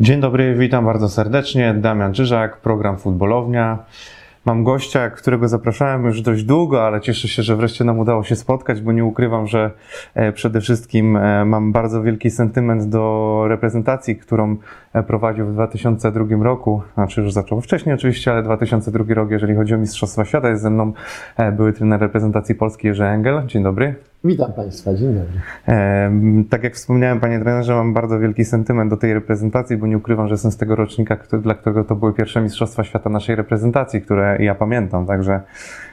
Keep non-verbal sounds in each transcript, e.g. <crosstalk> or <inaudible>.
Dzień dobry, witam bardzo serdecznie. Damian Czyżak, program Futbolownia. Mam gościa, którego zapraszałem już dość długo, ale cieszę się, że wreszcie nam udało się spotkać, bo nie ukrywam, że e, przede wszystkim e, mam bardzo wielki sentyment do reprezentacji, którą e, prowadził w 2002 roku. Znaczy już zaczął wcześniej oczywiście, ale 2002 rok, jeżeli chodzi o Mistrzostwa Świata, jest ze mną były trener reprezentacji polskiej Jerzy Engel. Dzień dobry. Witam Państwa, dzień dobry. tak jak wspomniałem, Panie trenerze, mam bardzo wielki sentyment do tej reprezentacji, bo nie ukrywam, że jestem z tego rocznika, który, dla którego to były pierwsze Mistrzostwa Świata naszej reprezentacji, które ja pamiętam, także,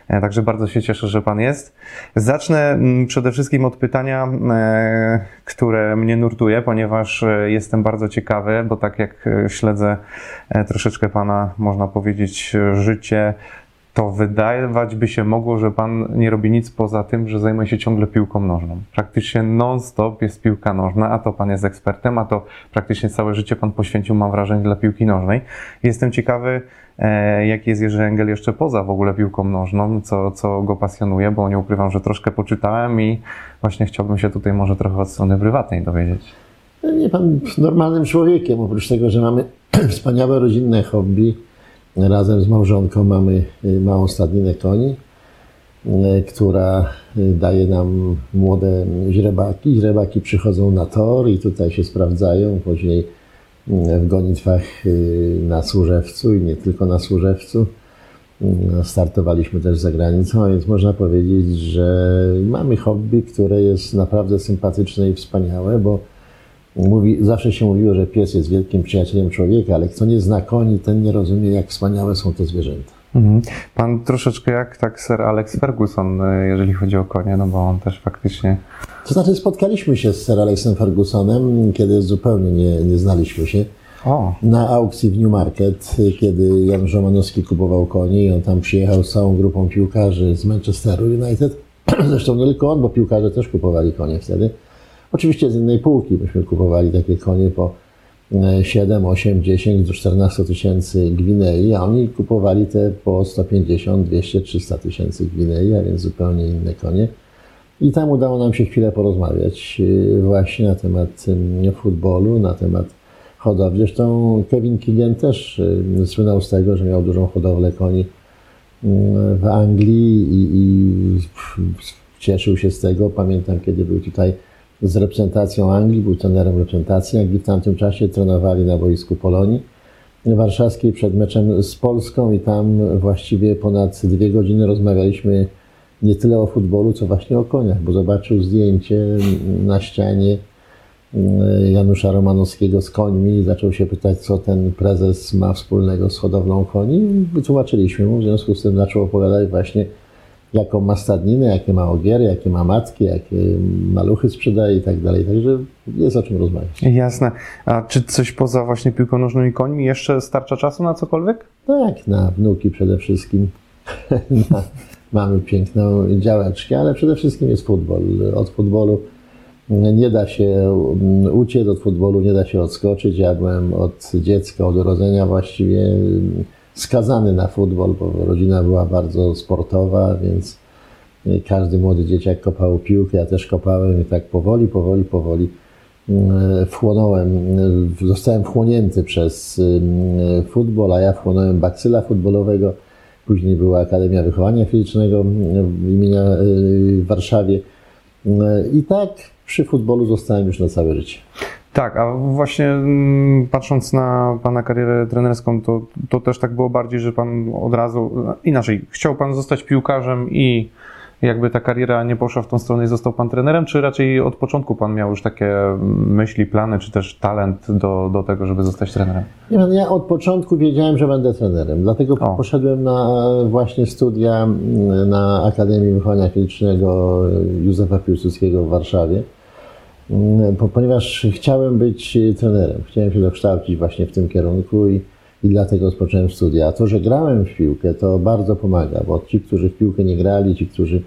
e, także bardzo się cieszę, że Pan jest. Zacznę mm, przede wszystkim od pytania, e, które mnie nurtuje, ponieważ e, jestem bardzo ciekawy, bo tak jak śledzę troszeczkę Pana, można powiedzieć, życie, to wydawać by się mogło, że pan nie robi nic poza tym, że zajmuje się ciągle piłką nożną. Praktycznie non-stop jest piłka nożna, a to pan jest ekspertem, a to praktycznie całe życie pan poświęcił, mam wrażenie, dla piłki nożnej. Jestem ciekawy, e, jaki jest Jerzy Engel jeszcze poza w ogóle piłką nożną, co, co go pasjonuje, bo nie ukrywam, że troszkę poczytałem i właśnie chciałbym się tutaj może trochę od strony prywatnej dowiedzieć. No nie pan normalnym człowiekiem, oprócz tego, że mamy <clears throat> wspaniałe rodzinne hobby, Razem z małżonką mamy y, małą stadninę koni, y, która y, daje nam młode źrebaki. Źrebaki przychodzą na tor i tutaj się sprawdzają. Później w gonitwach na Służewcu i nie tylko na Służewcu. Startowaliśmy też za granicą, więc można powiedzieć, że mamy hobby, które jest naprawdę sympatyczne i wspaniałe, bo Mówi, zawsze się mówiło, że pies jest wielkim przyjacielem człowieka, ale kto nie zna koni, ten nie rozumie, jak wspaniałe są te zwierzęta. Mhm. Pan troszeczkę jak tak Sir Alex Ferguson, e, jeżeli chodzi o konie, no bo on też faktycznie... To znaczy spotkaliśmy się z Sir Alexem Fergusonem, kiedy zupełnie nie, nie znaliśmy się. O. Na aukcji w Newmarket, kiedy Jan Romanowski kupował konie i on tam przyjechał z całą grupą piłkarzy z Manchesteru United. <clears throat> Zresztą nie tylko on, bo piłkarze też kupowali konie wtedy. Oczywiście z innej półki, myśmy kupowali takie konie po 7, 8, 10 do 14 tysięcy gwinei, a oni kupowali te po 150, 200, 300 tysięcy gwinei, a więc zupełnie inne konie. I tam udało nam się chwilę porozmawiać y, właśnie na temat futbolu, na temat hodowli. Zresztą Kevin Keegan też y, słynął z tego, że miał dużą hodowlę koni w Anglii i, i cieszył się z tego. Pamiętam, kiedy był tutaj z reprezentacją Anglii, był trenerem reprezentacji Anglii. W tamtym czasie trenowali na boisku Polonii warszawskiej przed meczem z Polską i tam właściwie ponad dwie godziny rozmawialiśmy nie tyle o futbolu, co właśnie o koniach, bo zobaczył zdjęcie na ścianie mm, Janusza Romanowskiego z końmi i zaczął się pytać, co ten prezes ma wspólnego z hodowlą koni. Wytłumaczyliśmy mu, w związku z tym zaczął opowiadać właśnie jaką ma stadninę, jakie ma ogiery, jakie ma matki, jakie maluchy sprzedaje i tak dalej. Także jest o czym rozmawiać. Jasne. A czy coś poza właśnie piłką nożną i końmi jeszcze starcza czasu na cokolwiek? Tak, na wnuki przede wszystkim. <laughs> Mamy piękną działeczkę, ale przede wszystkim jest futbol. Od futbolu nie da się uciec, od futbolu nie da się odskoczyć. Ja byłem od dziecka, od urodzenia właściwie skazany na futbol, bo rodzina była bardzo sportowa, więc każdy młody dzieciak kopał piłkę, ja też kopałem i tak powoli, powoli, powoli mm, wchłonąłem, zostałem wchłonięty przez futbol, a ja wchłonąłem bakcyla futbolowego. Później była Akademia Wychowania Fizycznego imienia w Warszawie. I tak przy futbolu zostałem już na całe życie. Tak, a właśnie mm, patrząc na Pana karierę trenerską, to, to też tak było bardziej, że Pan od razu, inaczej, chciał Pan zostać piłkarzem i jakby ta kariera nie poszła w tą stronę i został Pan trenerem, czy raczej od początku Pan miał już takie myśli, plany, czy też talent do, do tego, żeby zostać trenerem? Nie, ja od początku wiedziałem, że będę trenerem, dlatego o. poszedłem na właśnie studia na Akademii Wychowania Fizycznego Józefa Piłsudskiego w Warszawie. Mm, ponieważ chciałem być trenerem, chciałem się dokształcić właśnie w tym kierunku i, i dlatego rozpocząłem studia. A to, że grałem w piłkę, to bardzo pomaga, bo ci, którzy w piłkę nie grali, ci, którzy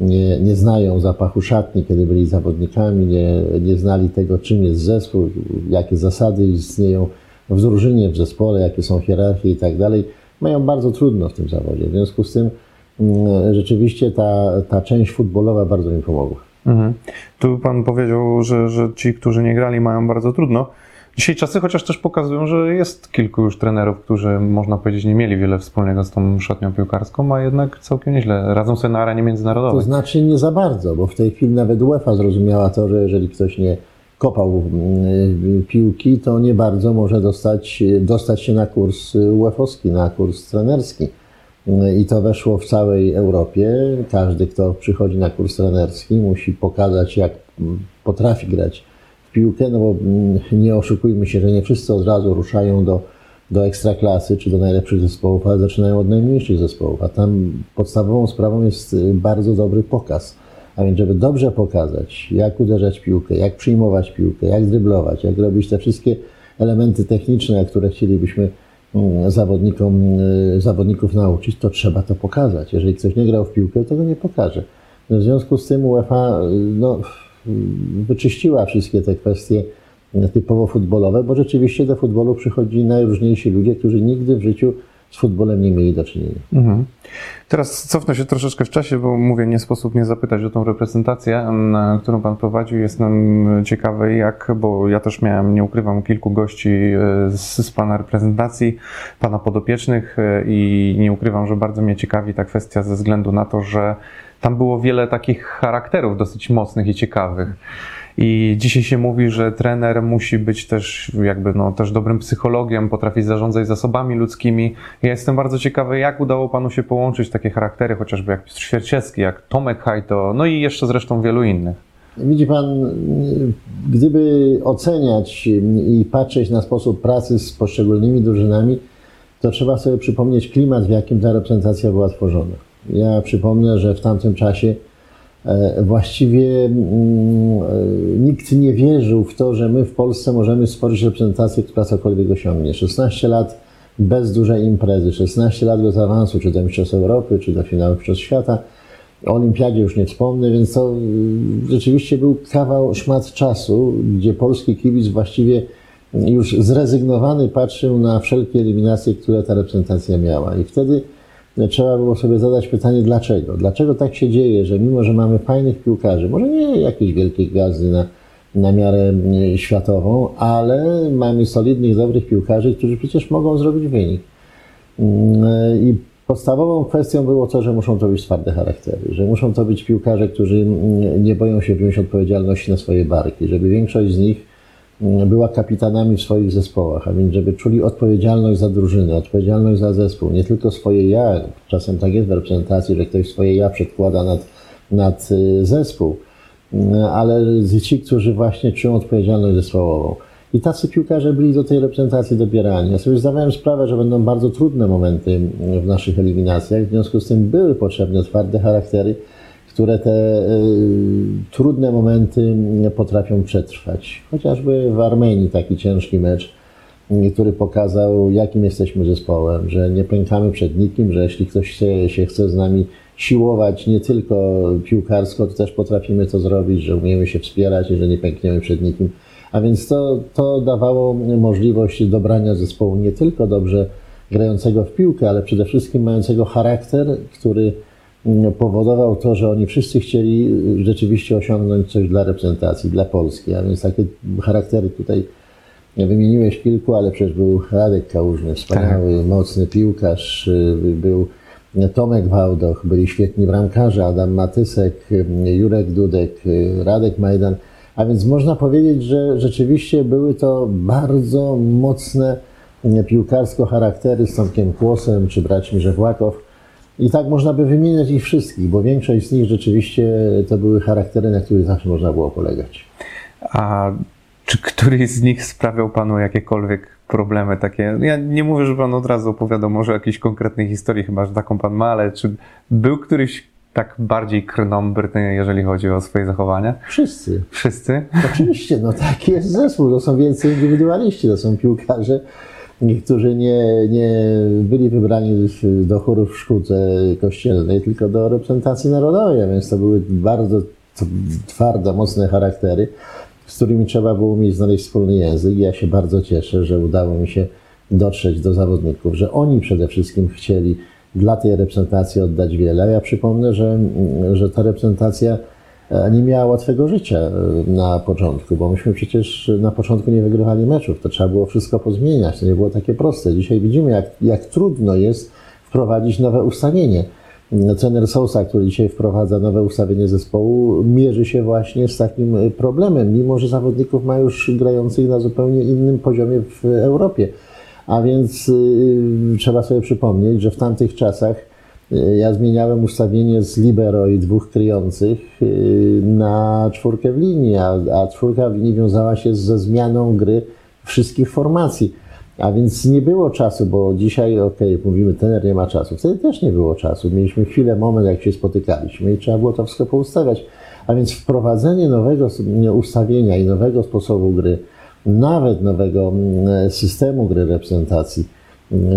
nie, nie znają zapachu szatni, kiedy byli zawodnikami, nie, nie znali tego, czym jest zespół, jakie zasady istnieją w drużynie, w zespole, jakie są hierarchie i tak dalej, mają bardzo trudno w tym zawodzie. W związku z tym mm, rzeczywiście ta, ta część futbolowa bardzo mi pomogła. Mhm. Tu Pan powiedział, że, że ci, którzy nie grali, mają bardzo trudno. Dzisiaj czasy chociaż też pokazują, że jest kilku już trenerów, którzy można powiedzieć nie mieli wiele wspólnego z tą szatnią piłkarską, a jednak całkiem nieźle radzą sobie na arenie międzynarodowej. To znaczy nie za bardzo, bo w tej chwili nawet UEFA zrozumiała to, że jeżeli ktoś nie kopał mm, piłki, to nie bardzo może dostać, dostać się na kurs UEFA-owski, na kurs trenerski. I to weszło w całej Europie. Każdy, kto przychodzi na kurs trenerski, musi pokazać, jak potrafi grać w piłkę, no bo mm, nie oszukujmy się, że nie wszyscy od razu ruszają do, do ekstraklasy czy do najlepszych zespołów, ale zaczynają od najmniejszych zespołów. A tam podstawową sprawą jest y, bardzo dobry pokaz. A więc, żeby dobrze pokazać, jak uderzać piłkę, jak przyjmować piłkę, jak dryblować, jak robić te wszystkie elementy techniczne, które chcielibyśmy mm, zawodnikom, y, zawodników nauczyć, to trzeba to pokazać. Jeżeli ktoś nie grał w piłkę, to go nie pokaże. W związku z tym UEFA y, no, wyczyściła wszystkie te kwestie typowo futbolowe, bo rzeczywiście do futbolu przychodzi najróżniejsi ludzie, którzy nigdy w życiu z futbolem nie mieli do czynienia. Mhm. Teraz cofnę się troszeczkę w czasie, bo mówię, nie sposób nie zapytać o tą reprezentację, którą Pan prowadził. Jestem ciekawy, jak, bo ja też miałem, nie ukrywam, kilku gości e, z, z Pana reprezentacji, Pana podopiecznych e, i nie ukrywam, że bardzo mnie ciekawi ta kwestia ze względu na to, że tam było wiele takich charakterów dosyć mocnych i ciekawych. I dzisiaj się mówi, że trener musi być też jakby no, też dobrym psychologiem, potrafi zarządzać zasobami ludzkimi. Ja jestem bardzo ciekawy, jak udało Panu się połączyć takie charaktery, chociażby jak Piotr jak Tomek Hajto, no i jeszcze zresztą wielu innych. Widzi Pan, gdyby oceniać i patrzeć na sposób pracy z poszczególnymi drużynami, to trzeba sobie przypomnieć klimat, w jakim ta reprezentacja była tworzona. Ja przypomnę, że w tamtym czasie właściwie mm, e, nikt nie wierzył w to, że my w Polsce możemy stworzyć reprezentację, która cokolwiek osiągnie. 16 lat bez dużej imprezy, 16 lat bez awansu, czy do Mistrzostw Europy, czy do finału Mistrzostw Świata. O Olimpiadzie już nie wspomnę, więc to mm, rzeczywiście był kawał szmat czasu, gdzie polski kibic właściwie już zrezygnowany patrzył na wszelkie eliminacje, które ta reprezentacja miała. I wtedy trzeba było sobie zadać pytanie, dlaczego? Dlaczego tak się dzieje, że mimo, że mamy fajnych piłkarzy, może nie jakieś wielkie gwiazdy na, na miarę światową, ale mamy solidnych, dobrych piłkarzy, którzy przecież mogą zrobić wynik. Mm, I podstawową kwestią było to, że muszą to być twarde charaktery, że muszą to być piłkarze, którzy nie boją się wziąć odpowiedzialności na swoje barki, żeby większość z nich była kapitanami w swoich zespołach, a więc żeby czuli odpowiedzialność za drużynę, odpowiedzialność za zespół, nie tylko swoje ja, czasem tak jest w reprezentacji, że ktoś swoje ja przedkłada nad, nad y, zespół, ale ci, którzy właśnie czują odpowiedzialność zespołową. I tacy piłkarze byli do tej reprezentacji dobierani. Ja sobie zdawałem sprawę, że będą bardzo trudne momenty w naszych eliminacjach, w związku z tym były potrzebne twarde charaktery, które te y, trudne momenty potrafią przetrwać. Chociażby w Armenii taki ciężki mecz, y, który pokazał, jakim jesteśmy zespołem, że nie pękamy przed nikim, że jeśli ktoś się, się chce z nami siłować nie tylko piłkarsko, to też potrafimy to zrobić, że umiemy się wspierać i że nie pękniemy przed nikim. A więc to, to dawało możliwość dobrania zespołu nie tylko dobrze grającego w piłkę, ale przede wszystkim mającego charakter, który powodował to, że oni wszyscy chcieli rzeczywiście osiągnąć coś dla reprezentacji, dla Polski. A więc takie charaktery tutaj wymieniłeś kilku, ale przecież był Radek Kałużny, wspaniały, tak. mocny piłkarz, y, był Tomek Wałdoch, byli świetni bramkarze, Adam Matysek, Jurek Dudek, y, Radek Majdan. A więc można powiedzieć, że rzeczywiście były to bardzo mocne piłkarsko charaktery z Tomkiem Kłosem czy braćmi Żewłakow i tak można by wymieniać ich wszystkich, bo większość z nich rzeczywiście to były charaktery, na których zawsze można było polegać. A czy któryś z nich sprawiał Panu jakiekolwiek problemy takie? Ja nie mówię, że Pan od razu opowiadał może o jakiejś konkretnej historii, chyba że taką Pan ma, ale czy był któryś tak bardziej krnąbrny, jeżeli chodzi o swoje zachowania? Wszyscy. Wszyscy? Oczywiście, no taki jest zespół, to są więcej indywidualiści, to są piłkarze, Niektórzy nie, nie byli wybrani do chórów w szkółce kościelnej, tylko do reprezentacji narodowej, więc to były bardzo twarde, mocne charaktery, z którymi trzeba było mieć znaleźć wspólny język. Ja się bardzo cieszę, że udało mi się dotrzeć do zawodników, że oni przede wszystkim chcieli dla tej reprezentacji oddać wiele. Ja przypomnę, że, że ta reprezentacja nie miała łatwego życia na początku, bo myśmy przecież na początku nie wygrywali meczów. To trzeba było wszystko pozmieniać. To nie było takie proste. Dzisiaj widzimy, jak, jak trudno jest wprowadzić nowe ustawienie. Trener Sousa, który dzisiaj wprowadza nowe ustawienie zespołu, mierzy się właśnie z takim problemem, mimo że zawodników ma już grających na zupełnie innym poziomie w Europie. A więc trzeba sobie przypomnieć, że w tamtych czasach ja zmieniałem ustawienie z libero i dwóch kryjących y, na czwórkę w linii, a, a czwórka w linii wiązała się ze zmianą gry wszystkich formacji. A więc nie było czasu, bo dzisiaj, ok, mówimy, tener nie ma czasu. Wtedy też nie było czasu. Mieliśmy chwilę, moment, jak się spotykaliśmy i trzeba było to wszystko poustawiać. A więc wprowadzenie nowego ustawienia i nowego sposobu gry, nawet nowego mm, systemu gry reprezentacji,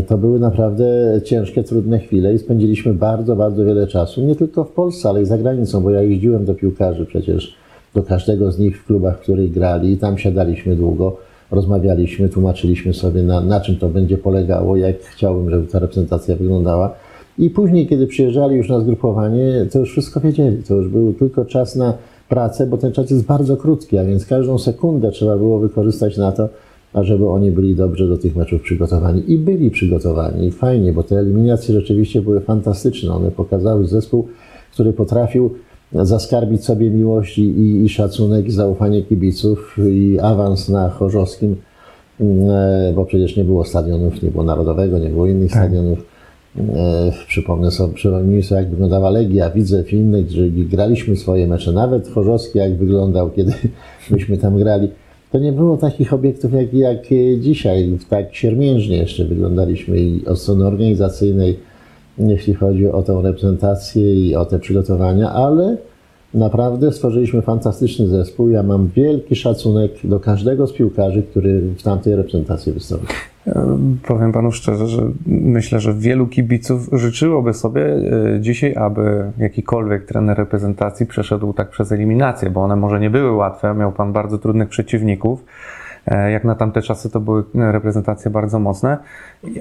to były naprawdę ciężkie, trudne chwile i spędziliśmy bardzo, bardzo wiele czasu, nie tylko w Polsce, ale i za granicą, bo ja jeździłem do piłkarzy przecież, do każdego z nich w klubach, w których grali i tam siadaliśmy długo rozmawialiśmy, tłumaczyliśmy sobie na, na czym to będzie polegało, jak chciałbym, żeby ta reprezentacja wyglądała. I później, kiedy przyjeżdżali już na zgrupowanie, to już wszystko wiedzieli. To już był tylko czas na pracę, bo ten czas jest bardzo krótki, a więc każdą sekundę trzeba było wykorzystać na to, ażeby oni byli dobrze do tych meczów przygotowani. I byli przygotowani, i fajnie, bo te eliminacje rzeczywiście były fantastyczne. One pokazały zespół, który potrafił zaskarbić sobie miłość i, i szacunek, i zaufanie kibiców i awans na Chorzowskim, mm, e, bo przecież nie było stadionów, nie było Narodowego, nie było innych tak. stadionów. E, przypomnę sobie, przypomnij sobie, jak wyglądała Legia, widzę w innych, że graliśmy swoje mecze, nawet Chorzowski jak wyglądał, kiedy <laughs> myśmy tam grali. To nie było takich obiektów jak, jak dzisiaj, tak siermiężnie jeszcze wyglądaliśmy i od strony organizacyjnej, jeśli chodzi o tę reprezentację i o te przygotowania, ale naprawdę stworzyliśmy fantastyczny zespół. Ja mam wielki szacunek do każdego z piłkarzy, który w tamtej reprezentacji wystąpił. Powiem panu szczerze, że myślę, że wielu kibiców życzyłoby sobie e, dzisiaj, aby jakikolwiek trener reprezentacji przeszedł tak przez eliminację, bo one może nie były łatwe. Miał pan bardzo trudnych przeciwników. E, jak na tamte czasy to były reprezentacje bardzo mocne,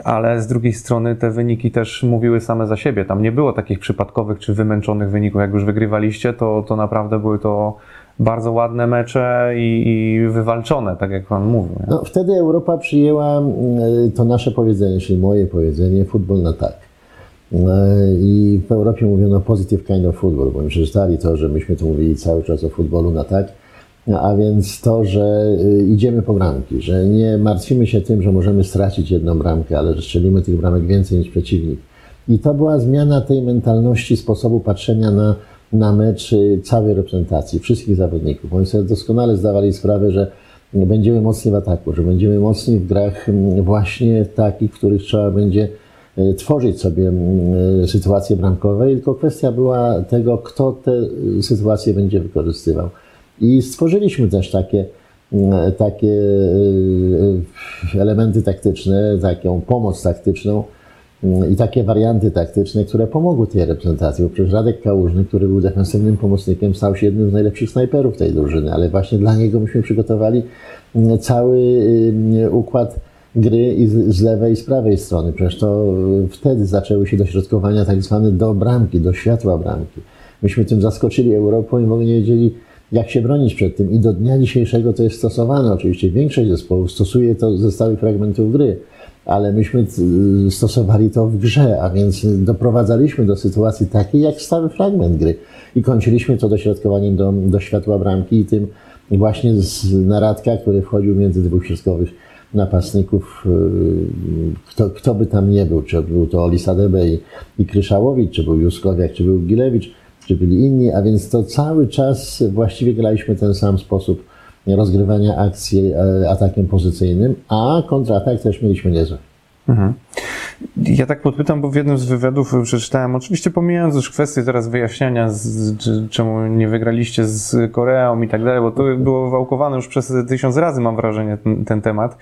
ale z drugiej strony te wyniki też mówiły same za siebie. Tam nie było takich przypadkowych czy wymęczonych wyników. Jak już wygrywaliście, to, to naprawdę były to bardzo ładne mecze i, i wywalczone, tak jak Pan mówił. No, wtedy Europa przyjęła mm, to nasze powiedzenie, czyli moje powiedzenie, futbol na tak. E, I w Europie mówiono positive kind of football, bo przeczytali to, że myśmy tu mówili cały czas o futbolu na tak a więc to, że y, idziemy po bramki, że nie martwimy się tym, że możemy stracić jedną bramkę, ale że strzelimy tych bramek więcej niż przeciwnik. I to była zmiana tej mentalności, sposobu patrzenia na, na mecz y, całej reprezentacji, wszystkich zawodników. Oni sobie doskonale zdawali sprawę, że będziemy mocni w ataku, że będziemy mocni w grach mm, właśnie takich, w których trzeba będzie y, tworzyć sobie mm, sytuacje bramkowe, tylko kwestia była tego, kto te sytuacje będzie wykorzystywał. I stworzyliśmy też takie, mm, takie elementy taktyczne, taką pomoc taktyczną i takie warianty taktyczne, które pomogły tej reprezentacji. Bo przecież Radek Kałużny, który był defensywnym pomocnikiem, stał się jednym z najlepszych snajperów tej drużyny, ale właśnie dla niego myśmy przygotowali cały układ gry i z lewej i z prawej strony. Przecież to e, wtedy zaczęły się dośrodkowania tak zwane do bramki, do światła bramki. Myśmy tym zaskoczyli Europę i w ogóle nie wiedzieli, jak się bronić przed tym. I do dnia dzisiejszego to jest stosowane. Oczywiście większość zespołów stosuje to ze stałych fragmentów gry, ale myśmy stosowali to w grze, a więc doprowadzaliśmy do sytuacji takiej jak stały fragment gry. I kończyliśmy to dośrodkowaniem do, do światła bramki i tym właśnie z naradka, który wchodził między dwóch środkowych napastników, y, kto, kto by tam nie był, czy był to Olisadebe i, i Kryszałowicz, czy był Juskowiak, czy był Gilewicz, czy byli inni, a więc to cały czas właściwie graliśmy ten sam sposób rozgrywania akcji e, atakiem pozycyjnym, a kontratak też mieliśmy niezły. Mhm. Ja tak podpytam, bo w jednym z wywiadów przeczytałem, oczywiście pomijając już kwestię teraz wyjaśniania, z, czy, czemu nie wygraliście z Koreą i tak dalej, bo to było wałkowane już przez tysiąc razy, mam wrażenie, ten, ten temat.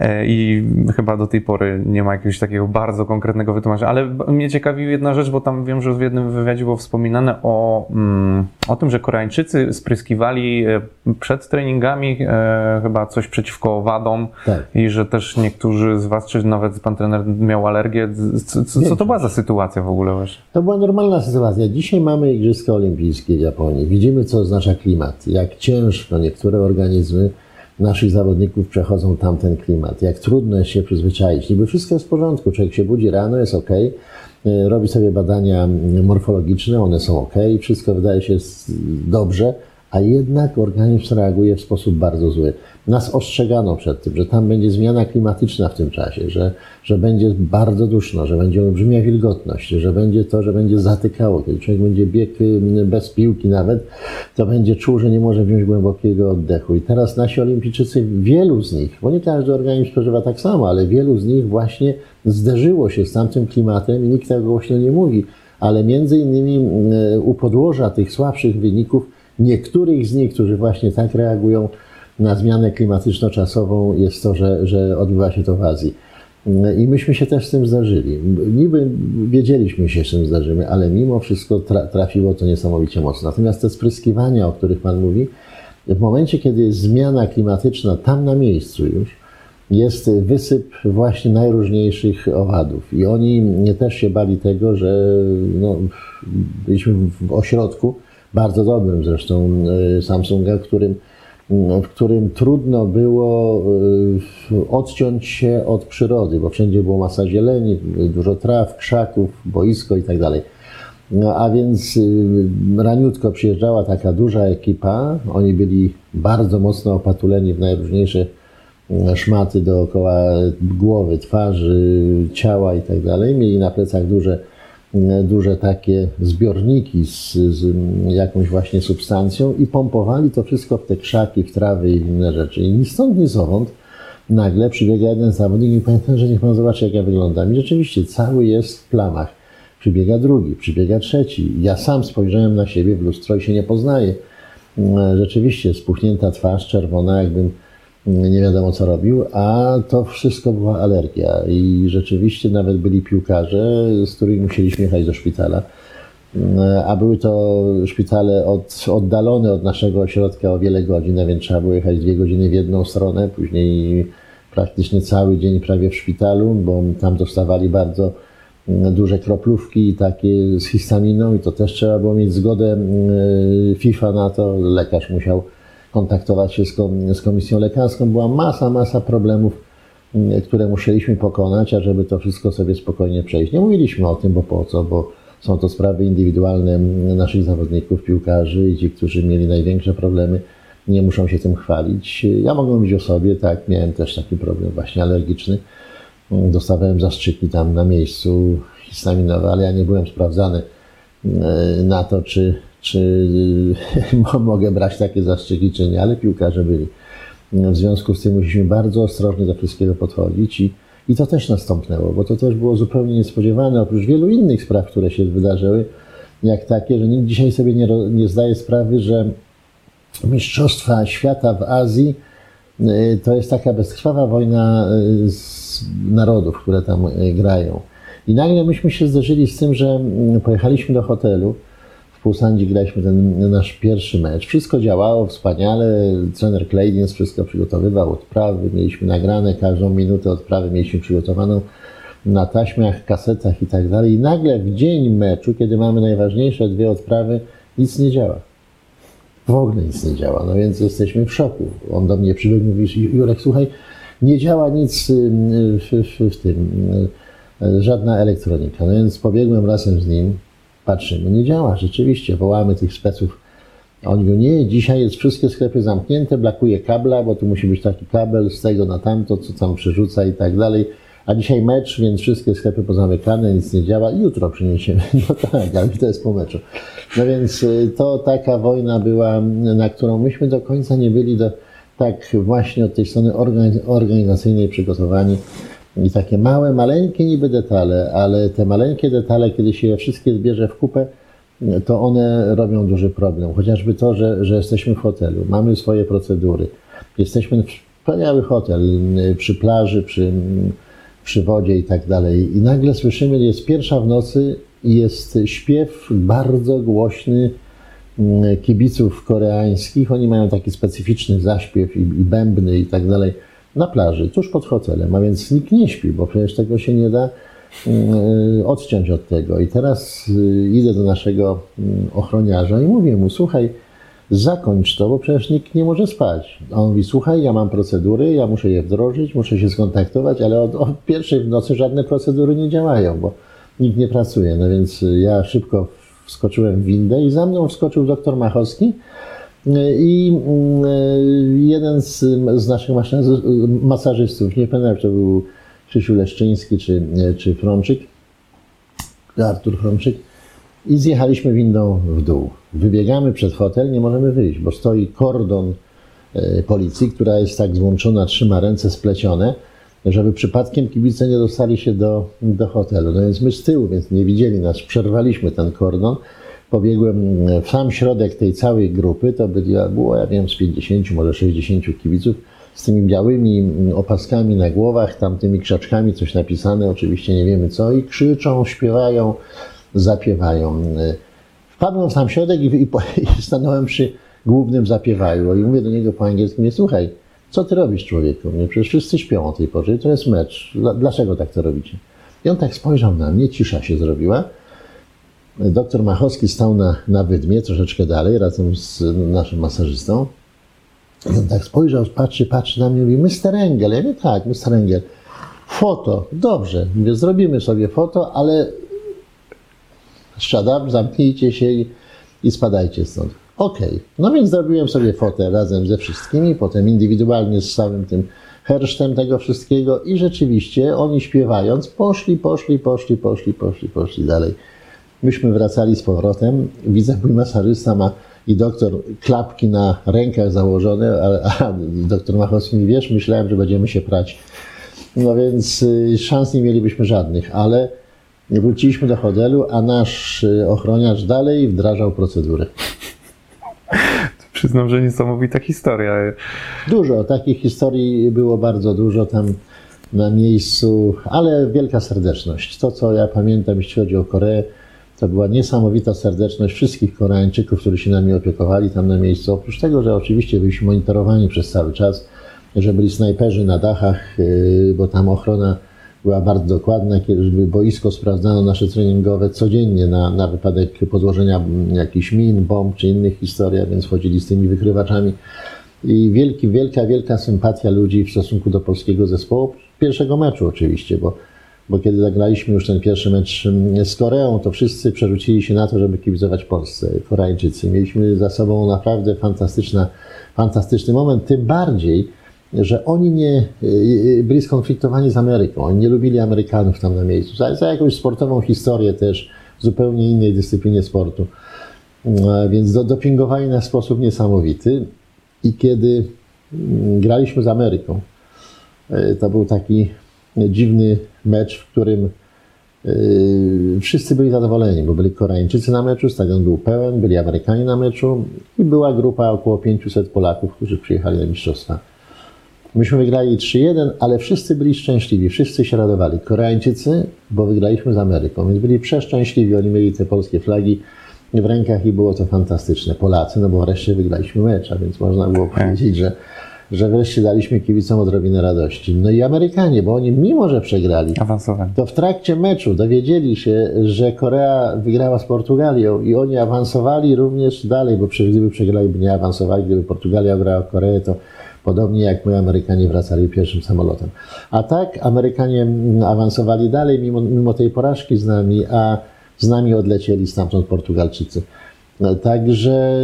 E, i chyba do tej pory nie ma jakiegoś takiego bardzo konkretnego wytłumaczenia. Ale mnie ciekawi jedna rzecz, bo tam wiem, że w jednym wywiadzie było wspominane o, mm, o tym, że Koreańczycy spryskiwali e, przed treningami e, chyba coś przeciwko owadom tak. i że też niektórzy z Was, czy nawet pan trener miał alergię. Co, co, co to była za sytuacja w ogóle właśnie? To była normalna sytuacja. Dzisiaj mamy Igrzyska Olimpijskie w Japonii. Widzimy, co oznacza klimat. Jak ciężko niektóre organizmy naszych zawodników przechodzą tamten klimat. Jak trudno jest się przyzwyczaić. Niby wszystko jest w porządku. Człowiek się budzi rano, jest ok, robi sobie badania morfologiczne, one są ok, wszystko wydaje się dobrze, a jednak organizm reaguje w sposób bardzo zły. Nas ostrzegano przed tym, że tam będzie zmiana klimatyczna w tym czasie, że, że będzie bardzo duszno, że będzie olbrzymia wilgotność, że będzie to, że będzie zatykało. Kiedy człowiek będzie biegł mm, bez piłki nawet, to będzie czuł, że nie może wziąć głębokiego oddechu. I teraz nasi olimpijczycy, wielu z nich, bo nie każdy organizm przeżywa tak samo, ale wielu z nich właśnie zderzyło się z tamtym klimatem i nikt tego głośno nie mówi, ale między innymi mm, u podłoża tych słabszych wyników niektórych z nich, którzy właśnie tak reagują na zmianę klimatyczno-czasową, jest to, że, że odbywa się to w Azji. I myśmy się też z tym zdarzyli. Niby wiedzieliśmy się, z tym zdarzymy, ale mimo wszystko trafiło to niesamowicie mocno. Natomiast te spryskiwania, o których Pan mówi, w momencie, kiedy jest zmiana klimatyczna tam na miejscu już, jest wysyp właśnie najróżniejszych owadów. I oni też się bali tego, że no, byliśmy w ośrodku, bardzo dobrym zresztą e, Samsunga, którym, w którym trudno było e, odciąć się od przyrody, bo wszędzie było masa zieleni, dużo traw, krzaków, boisko i tak dalej. No, a więc e, raniutko przyjeżdżała taka duża ekipa. Oni byli bardzo mocno opatuleni w najróżniejsze szmaty dookoła głowy, twarzy, ciała i tak dalej. Mieli na plecach duże duże takie zbiorniki z, z, jakąś właśnie substancją i pompowali to wszystko w te krzaki, w trawy i inne rzeczy. I ni stąd, ni zowąd nagle przybiega jeden zawodnik i pamiętam, że niech pan zobaczy, jak ja wyglądam. I rzeczywiście cały jest w plamach. Przybiega drugi, przybiega trzeci. Ja sam spojrzałem na siebie w lustro i się nie poznaję. Rzeczywiście spuchnięta twarz, czerwona, jakbym nie wiadomo co robił, a to wszystko była alergia i rzeczywiście nawet byli piłkarze, z którymi musieliśmy jechać do szpitala. A były to szpitale od, oddalone od naszego ośrodka o wiele godzin, a więc trzeba było jechać dwie godziny w jedną stronę, później praktycznie cały dzień prawie w szpitalu, bo tam dostawali bardzo duże kroplówki takie z histaminą i to też trzeba było mieć zgodę FIFA na to. Lekarz musiał kontaktować się z, komisją lekarską. Była masa, masa problemów, mm, które musieliśmy pokonać, ażeby to wszystko sobie spokojnie przejść. Nie mówiliśmy o tym, bo po co, bo są to sprawy indywidualne naszych zawodników, piłkarzy i ci, którzy mieli największe problemy, nie muszą się tym chwalić. Ja mogę mówić o sobie, tak, miałem też taki problem właśnie alergiczny. Dostawałem zastrzyki tam na miejscu histaminowe, ale ja nie byłem sprawdzany na to, czy, czy <laughs> mogę brać takie zastrzyki, czy nie, ale piłkarze byli. W związku z tym musimy bardzo ostrożnie do wszystkiego podchodzić i, i to też nastąpnęło, bo to też było zupełnie niespodziewane, oprócz wielu innych spraw, które się wydarzyły, jak takie, że nikt dzisiaj sobie nie, nie zdaje sprawy, że Mistrzostwa Świata w Azji y, to jest taka bezkrwawa wojna y, narodów, które tam y, grają. I nagle myśmy się zderzyli z tym, że mm, pojechaliśmy do hotelu, Pulsandzi graliśmy ten nasz pierwszy mecz. Wszystko działało wspaniale. Trener Kleidins wszystko przygotowywał, odprawy. Mieliśmy nagrane każdą minutę odprawy, mieliśmy przygotowaną na taśmach, kasetach i tak dalej. I nagle w dzień meczu, kiedy mamy najważniejsze dwie odprawy, nic nie działa. W ogóle nic nie działa. No więc jesteśmy w szoku. On do mnie przybiegł i mówi, Jurek, słuchaj, nie działa nic w, w, w tym, żadna elektronika. No więc pobiegłem razem z nim, Patrzymy, nie działa, rzeczywiście, wołamy tych speców. Oni mówią, nie, dzisiaj jest wszystkie sklepy zamknięte, brakuje kabla, bo tu musi być taki kabel z tego na tamto, co tam przerzuca i tak dalej. A dzisiaj mecz, więc wszystkie sklepy pozamykane, nic nie działa. Jutro przyniesiemy. <laughs> No tak, ale to jest po meczu. No więc y, to taka wojna była, na którą myśmy do końca nie byli do, tak właśnie od tej strony organizacyjnej przygotowani. I takie małe, maleńkie niby detale, ale te maleńkie detale, kiedy się je wszystkie zbierze w kupę, to one robią duży problem. Chociażby to, że, że jesteśmy w hotelu, mamy swoje procedury, jesteśmy wspaniały hotel przy plaży, przy, przy wodzie i tak dalej. I nagle słyszymy, jest pierwsza w nocy i jest śpiew bardzo głośny kibiców koreańskich. Oni mają taki specyficzny zaśpiew i, i bębny i tak dalej na plaży, tuż pod hotelem, a więc nikt nie śpi, bo przecież tego się nie da odciąć od tego. I teraz idę do naszego ochroniarza i mówię mu, słuchaj, zakończ to, bo przecież nikt nie może spać. A on mówi, słuchaj, ja mam procedury, ja muszę je wdrożyć, muszę się skontaktować, ale od, od pierwszej w nocy żadne procedury nie działają, bo nikt nie pracuje. No więc ja szybko wskoczyłem w windę i za mną wskoczył doktor Machowski i jeden z, z naszych masażystów, nie pamiętam, to był Krzysiu Leszczyński czy, czy Frączyk, Artur Frączyk, i zjechaliśmy windą w dół. Wybiegamy przed hotel, nie możemy wyjść, bo stoi kordon e, policji, która jest tak złączona, trzyma ręce splecione, żeby przypadkiem kibice nie dostali się do, do hotelu. No więc my z tyłu, więc nie widzieli nas, przerwaliśmy ten kordon. Pobiegłem w sam środek tej całej grupy, to było, ja wiem, z 50, może 60 kibiców, z tymi białymi opaskami na głowach, tam tymi krzaczkami coś napisane, oczywiście nie wiemy co, i krzyczą, śpiewają zapiewają. Wpadłem w sam środek i, i, <laughs> i stanąłem przy głównym zapiewaju i mówię do niego po angielsku, nie słuchaj, co ty robisz człowieku? Nie, przecież wszyscy śpią o tej porze, to jest mecz, dlaczego tak to robicie? I on tak spojrzał na mnie, cisza się zrobiła. Doktor Machowski stał na, na wydmie, troszeczkę dalej, razem z naszym masażystą. I on tak spojrzał, patrzy, patrzy na mnie i mówi, Mr. Engel. Ja mówię, tak, Mr. Engel. Foto, dobrze. Mówię, zrobimy sobie foto, ale up, zamknijcie się i, i spadajcie stąd. Okej, okay. no więc zrobiłem sobie fotę razem ze wszystkimi, potem indywidualnie z całym tym hersztem tego wszystkiego i rzeczywiście oni śpiewając poszli, poszli, poszli, poszli, poszli, poszli dalej. Myśmy wracali z powrotem, widzę mój masażysta ma i doktor klapki na rękach założone, a, a doktor Machowski mi wiesz, myślałem, że będziemy się prać. No więc y, szans nie mielibyśmy żadnych, ale Wróciliśmy do hotelu, a nasz y, ochroniarz dalej wdrażał procedurę. Przyznam, że niesamowita historia. Dużo, takich historii było bardzo dużo tam na miejscu, ale wielka serdeczność. To, co ja pamiętam, jeśli chodzi o Koreę, to była niesamowita serdeczność wszystkich Koreańczyków, którzy się nami opiekowali tam na miejscu. Oprócz tego, że oczywiście byliśmy monitorowani przez cały czas, że byli snajperzy na dachach, y, bo tam ochrona była bardzo dokładna, kiedy boisko sprawdzano nasze treningowe codziennie na, na wypadek podłożenia jakichś min, bomb czy innych historii, więc chodzili z tymi wykrywaczami. I wielki, wielka, wielka sympatia ludzi w stosunku do polskiego zespołu. Pierwszego meczu oczywiście, bo, bo kiedy zagraliśmy już ten pierwszy mecz z Koreą, to wszyscy przerzucili się na to, żeby kibicować Polsce, Koreańczycy. Mieliśmy za sobą naprawdę fantastyczna, fantastyczny moment, tym bardziej, że oni nie y, y, byli skonfliktowani z Ameryką. Oni nie lubili Amerykanów tam na miejscu. Za, za jakąś sportową historię też, w zupełnie innej dyscyplinie sportu. E, więc do, dopingowali nas w sposób niesamowity. I kiedy mm, graliśmy z Ameryką, e, to był taki dziwny mecz, w którym e, wszyscy byli zadowoleni, bo byli Koreańczycy na meczu, stadion był pełen, byli Amerykanie na meczu i była grupa około 500 Polaków, którzy przyjechali na mistrzostwa. Myśmy wygrali 3-1, ale wszyscy byli szczęśliwi, wszyscy się radowali. Koreańczycy, bo wygraliśmy z Ameryką, więc byli przeszczęśliwi, oni mieli te polskie flagi w rękach i było to fantastyczne. Polacy, no bo wreszcie wygraliśmy mecz, a więc można było powiedzieć, że, że wreszcie daliśmy kibicom odrobinę radości. No i Amerykanie, bo oni mimo, że przegrali, Awansowali. to w trakcie meczu dowiedzieli się, że Korea wygrała z Portugalią i oni awansowali również dalej, bo przecież gdyby przegrali, by nie awansowali, gdyby Portugalia grała Koreę, to Podobnie jak my Amerykanie wracali pierwszym samolotem. A tak Amerykanie awansowali dalej mimo, mimo tej porażki z nami, a z nami odlecieli stamtąd Portugalczycy. No, także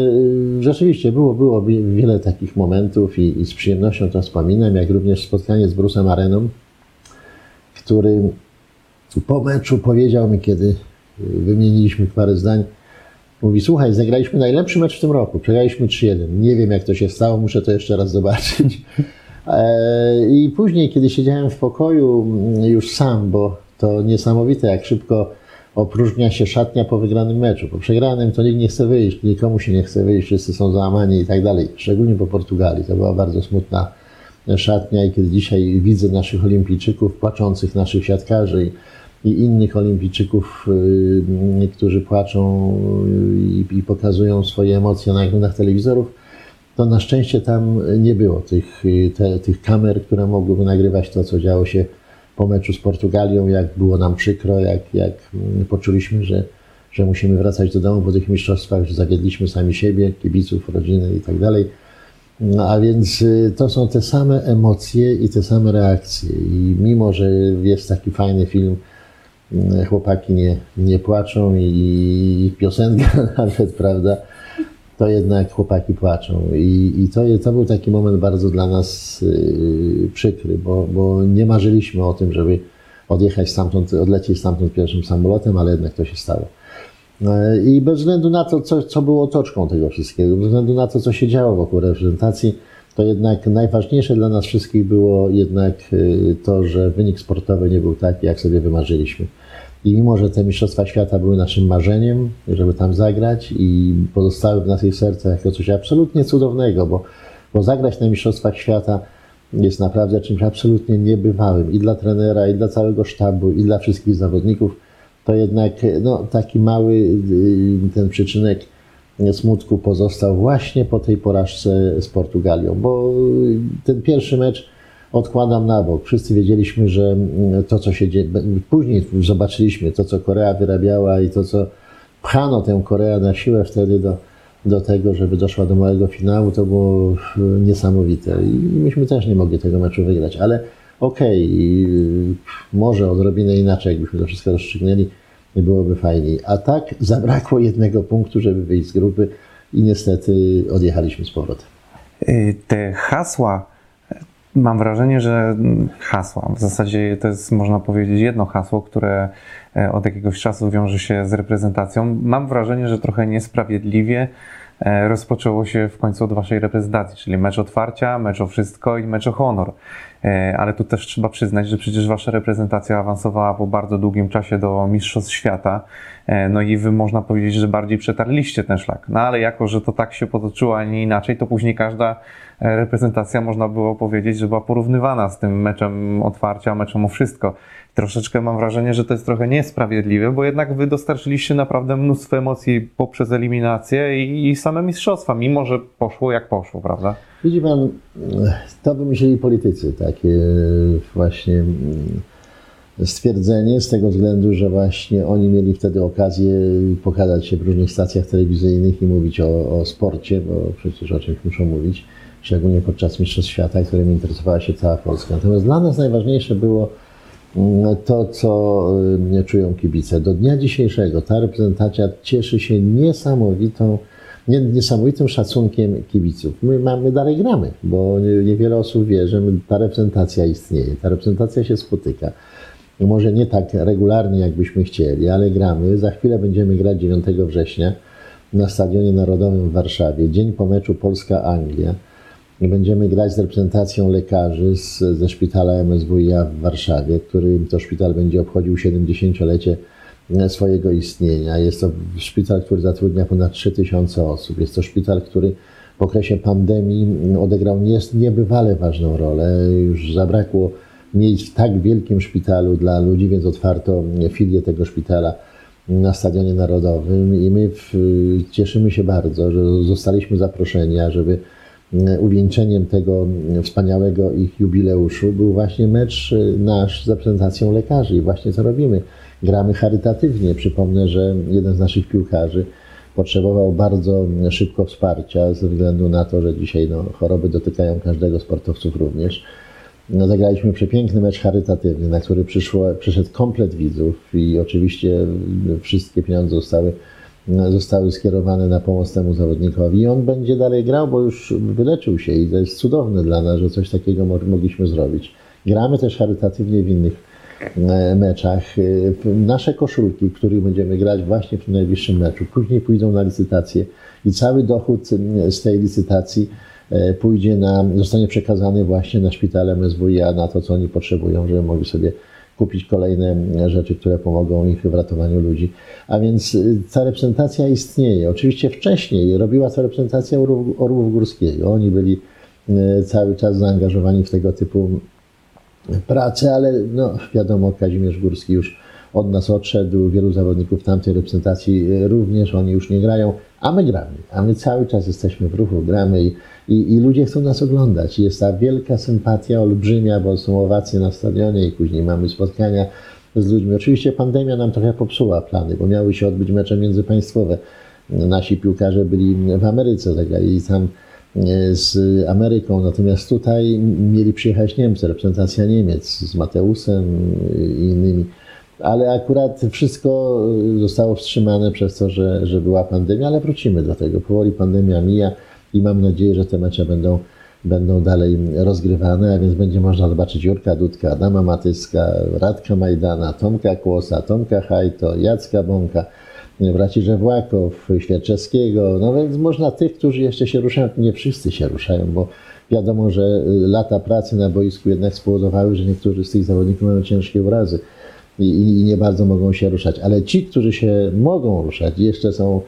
y, rzeczywiście było, było wiele takich momentów i, i z przyjemnością to wspominam, jak również spotkanie z Brusem Areną, który po meczu powiedział mi, kiedy y, wymieniliśmy parę zdań, Mówi, słuchaj, zagraliśmy najlepszy mecz w tym roku, przegraliśmy 3-1. Nie wiem, jak to się stało, muszę to jeszcze raz zobaczyć. <laughs> E, I później, kiedy siedziałem w pokoju mm, już sam, bo to niesamowite, jak szybko opróżnia się szatnia po wygranym meczu. Po przegranym to nikt nie chce wyjść, nikomu się nie chce wyjść, wszyscy są załamani i tak dalej. Szczególnie po Portugalii. To była bardzo smutna, szatnia i kiedy dzisiaj widzę naszych olimpijczyków, płaczących naszych siatkarzy i innych olimpijczyków, y, którzy płaczą y, i, pokazują swoje emocje na ekranach telewizorów, to na szczęście tam nie było tych, y, te, tych kamer, które mogłyby nagrywać to, co działo się po meczu z Portugalią, jak było nam przykro, jak, jak mm, poczuliśmy, że, że musimy wracać do domu po tych mistrzostwach, że zawiedliśmy sami siebie, kibiców, rodziny i tak dalej. No, a więc to są te same emocje i te same reakcje. I mimo, że jest taki fajny film, chłopaki nie, nie płaczą i, i piosenka <laughs> nawet, prawda, to jednak chłopaki płaczą. I, i to, to był taki moment bardzo dla nas yy, przykry, bo, bo nie marzyliśmy o tym, żeby odjechać stamtąd, odlecieć stamtąd pierwszym samolotem, ale jednak to się stało. Yy, I bez względu na to, co, co było otoczką tego wszystkiego, bez względu na to, co się działo wokół reprezentacji, to jednak najważniejsze dla nas wszystkich było jednak yy, to, że wynik sportowy nie był taki, jak sobie wymarzyliśmy. I mimo, że te Mistrzostwa Świata były naszym marzeniem, żeby tam zagrać i pozostały w naszych sercach jako coś absolutnie cudownego, bo, bo zagrać na Mistrzostwach Świata jest naprawdę czymś absolutnie niebywałym i dla trenera, i dla całego sztabu, i dla wszystkich zawodników. To jednak no, taki mały y, ten przyczynek smutku pozostał właśnie po tej porażce z Portugalią, bo ten pierwszy mecz odkładam na bok. Wszyscy wiedzieliśmy, że mm, to, co się dzieje, później zobaczyliśmy to, co Korea wyrabiała i to, co pchano tę Koreę na siłę wtedy do, do tego, żeby doszła do małego finału, to było niesamowite. I myśmy też nie mogli tego meczu wygrać, ale okej, okay, może odrobinę inaczej, jakbyśmy to wszystko rozstrzygnęli, byłoby fajniej. A tak zabrakło jednego punktu, żeby wyjść z grupy i niestety odjechaliśmy z powrotem. Y, te hasła Mam wrażenie, że hasła, w zasadzie to jest, można powiedzieć, jedno hasło, które e, od jakiegoś czasu wiąże się z reprezentacją. Mam wrażenie, że trochę niesprawiedliwie e, rozpoczęło się w końcu od waszej reprezentacji, czyli mecz otwarcia, mecz o wszystko i mecz o honor. E, ale tu też trzeba przyznać, że przecież wasza reprezentacja awansowała po bardzo długim czasie do Mistrzostw Świata. No i wy można powiedzieć, że bardziej przetarliście ten szlak. No ale jako, że to tak się potoczyło, a nie inaczej, to później każda reprezentacja, można było powiedzieć, że była porównywana z tym meczem otwarcia, meczem o wszystko. Troszeczkę mam wrażenie, że to jest trochę niesprawiedliwe, bo jednak wy dostarczyliście naprawdę mnóstwo emocji poprzez eliminację i, i same mistrzostwa, mimo że poszło jak poszło, prawda? Widzi pan, to wymyślili politycy, takie właśnie stwierdzenie z tego względu, że właśnie oni mieli wtedy okazję pokazać się w różnych stacjach telewizyjnych i mówić o, o sporcie, bo przecież o czymś muszą mówić szczególnie podczas Mistrzostw Świata, którym interesowała się cała Polska. Natomiast dla nas najważniejsze było mm, to, co mm, czują kibice. Do dnia dzisiejszego ta reprezentacja cieszy się niesamowitą, niesamowitym szacunkiem kibiców. My mamy dalej gramy, bo niewiele osób wie, że ta reprezentacja istnieje. Ta reprezentacja się spotyka. Może nie tak regularnie, jakbyśmy chcieli, ale gramy. Za chwilę będziemy grać 9 września na Stadionie Narodowym w Warszawie, dzień po meczu Polska-Anglia. Będziemy grać z reprezentacją lekarzy z, ze szpitala MSWiA w Warszawie, który to szpital będzie obchodził 70-lecie e, swojego istnienia. Jest to szpital, który zatrudnia ponad 3000 osób. Jest to szpital, który w okresie pandemii odegrał niebywale ważną rolę. Już zabrakło miejsc w tak wielkim szpitalu dla ludzi, więc otwarto filię tego szpitala na Stadionie Narodowym i my w, cieszymy się bardzo, że zostaliśmy zaproszeni, żeby E, uwieńczeniem tego wspaniałego ich jubileuszu był właśnie mecz e, nasz z reprezentacją lekarzy i właśnie co robimy. Gramy charytatywnie. Przypomnę, że jeden z naszych piłkarzy potrzebował bardzo szybko wsparcia ze względu na to, że dzisiaj no, choroby dotykają każdego sportowców również. No, zagraliśmy przepiękny mecz charytatywny, na który przyszło, przyszedł komplet widzów i oczywiście wszystkie pieniądze zostały zostały skierowane na pomoc temu zawodnikowi i on będzie dalej grał, bo już wyleczył się i to jest cudowne dla nas, że coś takiego mogliśmy zrobić. Gramy też charytatywnie w innych e, meczach. E, nasze koszulki, w których będziemy grać właśnie w tym najbliższym meczu, później pójdą na licytację i cały dochód z tej licytacji e, pójdzie na, zostanie przekazany właśnie na szpital MSWiA, na to, co oni potrzebują, żeby mogli sobie kupić kolejne rzeczy, które pomogą ich w ratowaniu ludzi. A więc y, ta reprezentacja istnieje. Oczywiście wcześniej robiła to reprezentacja Orłów Górskiego. Oni byli cały czas zaangażowani w tego typu pracę, ale no, wiadomo, Kazimierz Górski już od nas odszedł, wielu zawodników tamtej reprezentacji również, oni już nie grają, a my gramy, a my cały czas jesteśmy w ruchu, gramy i, i, i ludzie chcą nas oglądać. Jest ta wielka sympatia, olbrzymia, bo są owacje na stadionie i później mamy spotkania z ludźmi. Oczywiście pandemia nam trochę popsuła plany, bo miały się odbyć mecze międzypaństwowe. Nasi piłkarze byli w Ameryce, zagrali tam e, z Ameryką, natomiast tutaj mieli przyjechać Niemcy, reprezentacja Niemiec z Mateusem i innymi. Ale akurat wszystko zostało wstrzymane przez to, że, że była pandemia, ale wrócimy do tego. Powoli pandemia mija i mam nadzieję, że te mecze będą będą dalej rozgrywane, a więc będzie można zobaczyć Jurka Dudka, Adama Matyska, Radka Majdana, Tomka Kłosa, Tomka Hajto, Jacka Bąka, braci Żewłakow, Świerczewskiego, no więc można tych, którzy jeszcze się ruszają, nie wszyscy się ruszają, bo wiadomo, że lata pracy na boisku jednak spowodowały, że niektórzy z tych zawodników mają ciężkie urazy i, i nie bardzo mogą się ruszać, ale ci, którzy się mogą ruszać, jeszcze są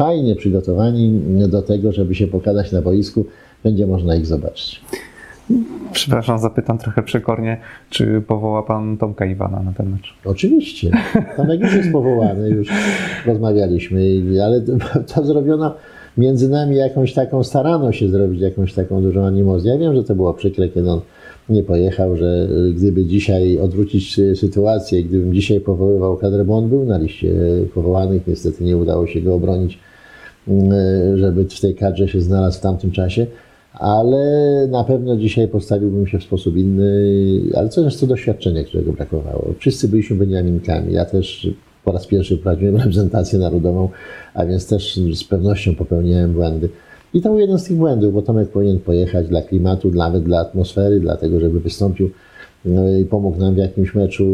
fajnie przygotowani do tego, żeby się pokazać na boisku, będzie można ich zobaczyć. Przepraszam, zapytam trochę przekornie, czy powoła pan Tomka Iwana na ten mecz? Oczywiście. Tomek już jest powołany, już rozmawialiśmy, ale to, zrobiono między nami jakąś taką, starano się zrobić jakąś taką dużą animozję. Ja wiem, że to było przykre, kiedy on nie pojechał, że gdyby dzisiaj odwrócić sytuację, gdybym dzisiaj powoływał kadrę, bo on był na liście powołanych, niestety nie udało się go obronić, żeby w tej kadrze się znalazł w tamtym czasie, ale na pewno dzisiaj postawiłbym się w sposób inny, ale to jest to doświadczenie, którego brakowało. Wszyscy byliśmy Beniaminkami, ja też po raz pierwszy prowadziłem <laughs> reprezentację narodową, a więc też z pewnością popełniałem błędy. I to był jeden z tych błędów, bo Tomek powinien pojechać dla klimatu, nawet dla atmosfery, dlatego żeby wystąpił no i pomógł nam w jakimś meczu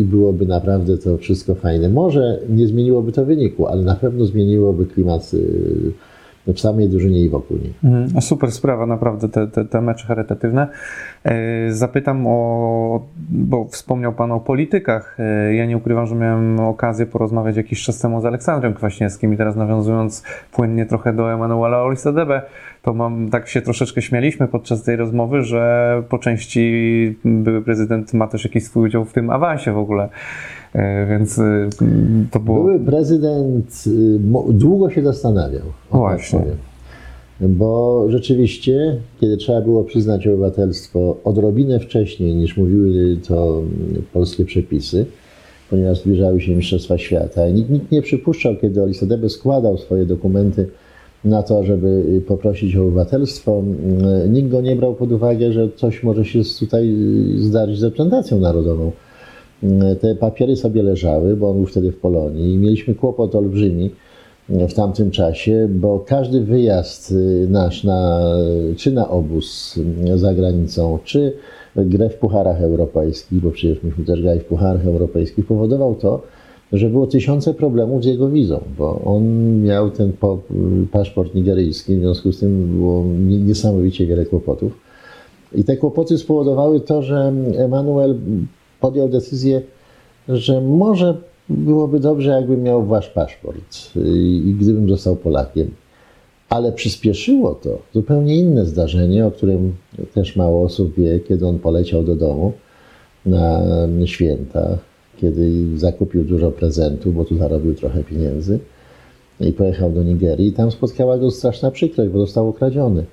i byłoby naprawdę to wszystko fajne. Może nie zmieniłoby to wyniku, ale na pewno zmieniłoby klimat y, w samej drużynie i wokół niej. Mhm. Super sprawa, naprawdę, te, te, te mecze charytatywne. E, zapytam o, bo wspomniał Pan o politykach. E, ja nie ukrywam, że miałem okazję porozmawiać jakiś czas temu z Aleksandrem Kwaśniewskim i teraz nawiązując płynnie trochę do Emanuela Olisadebe, to mam, tak się troszeczkę śmialiśmy podczas tej rozmowy, że po części były prezydent ma też jakiś swój udział w tym awansie w ogóle. E, więc y, to było. Były prezydent y, długo się zastanawiał. Właśnie. Bo rzeczywiście, kiedy trzeba było przyznać obywatelstwo odrobinę wcześniej niż mówiły to polskie przepisy, ponieważ zbliżały się Mistrzostwa Świata i nikt, nikt nie przypuszczał, kiedy Olisadebe składał swoje dokumenty na to, żeby poprosić o obywatelstwo, nikt go nie brał pod uwagę, że coś może się tutaj zdarzyć z reprezentacją narodową. Te papiery sobie leżały, bo on był wtedy w Polonii i mieliśmy kłopot olbrzymi w tamtym czasie, bo każdy wyjazd nasz na, czy na obóz za granicą, czy grę w pucharach europejskich, bo przecież myśmy też grali w pucharach europejskich, powodował to, że było tysiące problemów z jego wizą, bo on miał ten paszport nigeryjski, w związku z tym było niesamowicie wiele kłopotów. I te kłopoty spowodowały to, że Emanuel podjął decyzję, że może byłoby dobrze, jakbym miał wasz paszport i gdybym został Polakiem. Ale przyspieszyło to zupełnie inne zdarzenie, o którym też mało osób wie, kiedy on poleciał do domu na święta, kiedy zakupił dużo prezentów, bo tu zarobił trochę pieniędzy i pojechał do Nigerii. Tam spotkała go straszna przykrość, bo został ukradziony.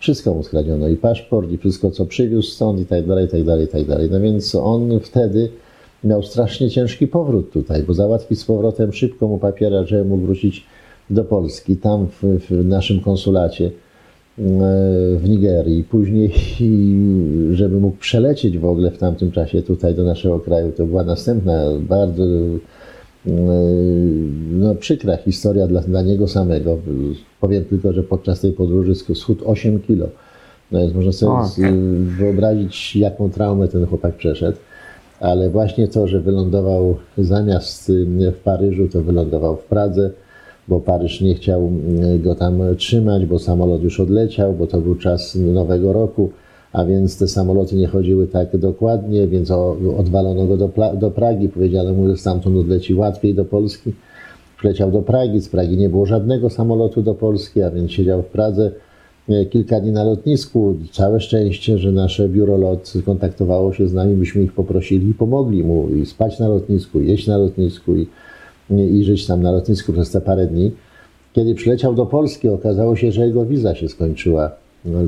Wszystko mu skradziono, i paszport, i wszystko, co przywiózł stąd, i tak dalej, i tak dalej, i tak dalej. No więc on wtedy miał strasznie ciężki powrót tutaj, bo załatwić z powrotem szybko mu papiera, żeby mógł wrócić do Polski, tam w, w naszym konsulacie e, w Nigerii. Później, <laughs> żeby mógł przelecieć w ogóle w tamtym czasie tutaj do naszego kraju, to była następna bardzo no, przykra historia dla, dla niego samego. Powiem tylko, że podczas tej podróży schudł 8 kilo. No więc można sobie okay. wyobrazić, jaką traumę ten chłopak przeszedł. Ale właśnie to, że wylądował zamiast w Paryżu, to wylądował w Pradze, bo Paryż nie chciał go tam trzymać, bo samolot już odleciał, bo to był czas Nowego Roku a więc te samoloty nie chodziły tak dokładnie, więc odwalono go do, do Pragi, powiedziano mu, że stamtąd odleci łatwiej do Polski. Przyleciał do Pragi, z Pragi nie było żadnego samolotu do Polski, a więc siedział w Pradze kilka dni na lotnisku. Całe szczęście, że nasze biuro lot kontaktowało się z nami, byśmy ich poprosili i pomogli mu i spać na lotnisku, jeść na lotnisku i, i żyć tam na lotnisku przez te parę dni. Kiedy przyleciał do Polski, okazało się, że jego wiza się skończyła,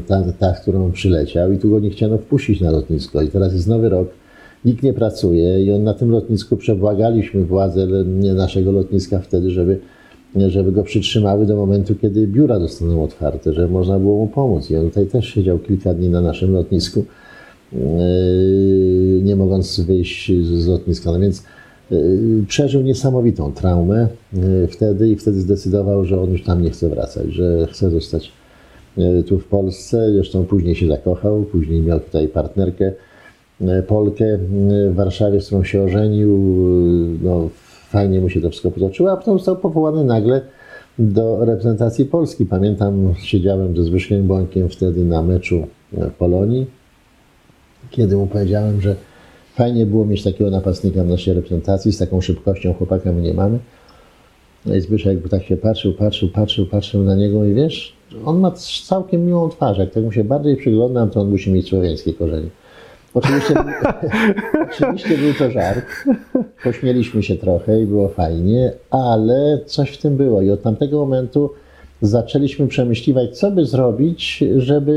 ta, ta, którą przyleciał i tu go nie chciano wpuścić na lotnisko. I teraz jest nowy rok, nikt nie pracuje i on na tym lotnisku przebłagaliśmy władze naszego lotniska wtedy, żeby żeby go przytrzymały do momentu, kiedy biura zostaną otwarte, żeby można było mu pomóc. I on tutaj też siedział kilka dni na naszym lotnisku, yy, nie mogąc wyjść z lotniska. No więc yy, przeżył niesamowitą traumę yy, wtedy i wtedy zdecydował, że on już tam nie chce wracać, że chce zostać tu w Polsce. Zresztą później się zakochał, później miał tutaj partnerkę Polkę w Warszawie, z którą się ożenił. No, fajnie mu się to wszystko potoczyło, a potem został powołany nagle do reprezentacji Polski. Pamiętam, siedziałem ze Zbyszkiem Błąkiem wtedy na meczu w Polonii, kiedy mu powiedziałem, że fajnie było mieć takiego napastnika w naszej reprezentacji, z taką szybkością chłopaka my nie mamy. No i Zbyszek tak się patrzył, patrzył, patrzył, patrzył na niego i wiesz, on ma całkiem miłą twarz. Jak tak mu się bardziej przyglądam, to on musi mieć słowiańskie korzenie. Oczywiście, <laughs> oczywiście był to żart. Pośmieliśmy się trochę i było fajnie, ale coś w tym było. I od tamtego momentu zaczęliśmy przemyśliwać, co by zrobić, żeby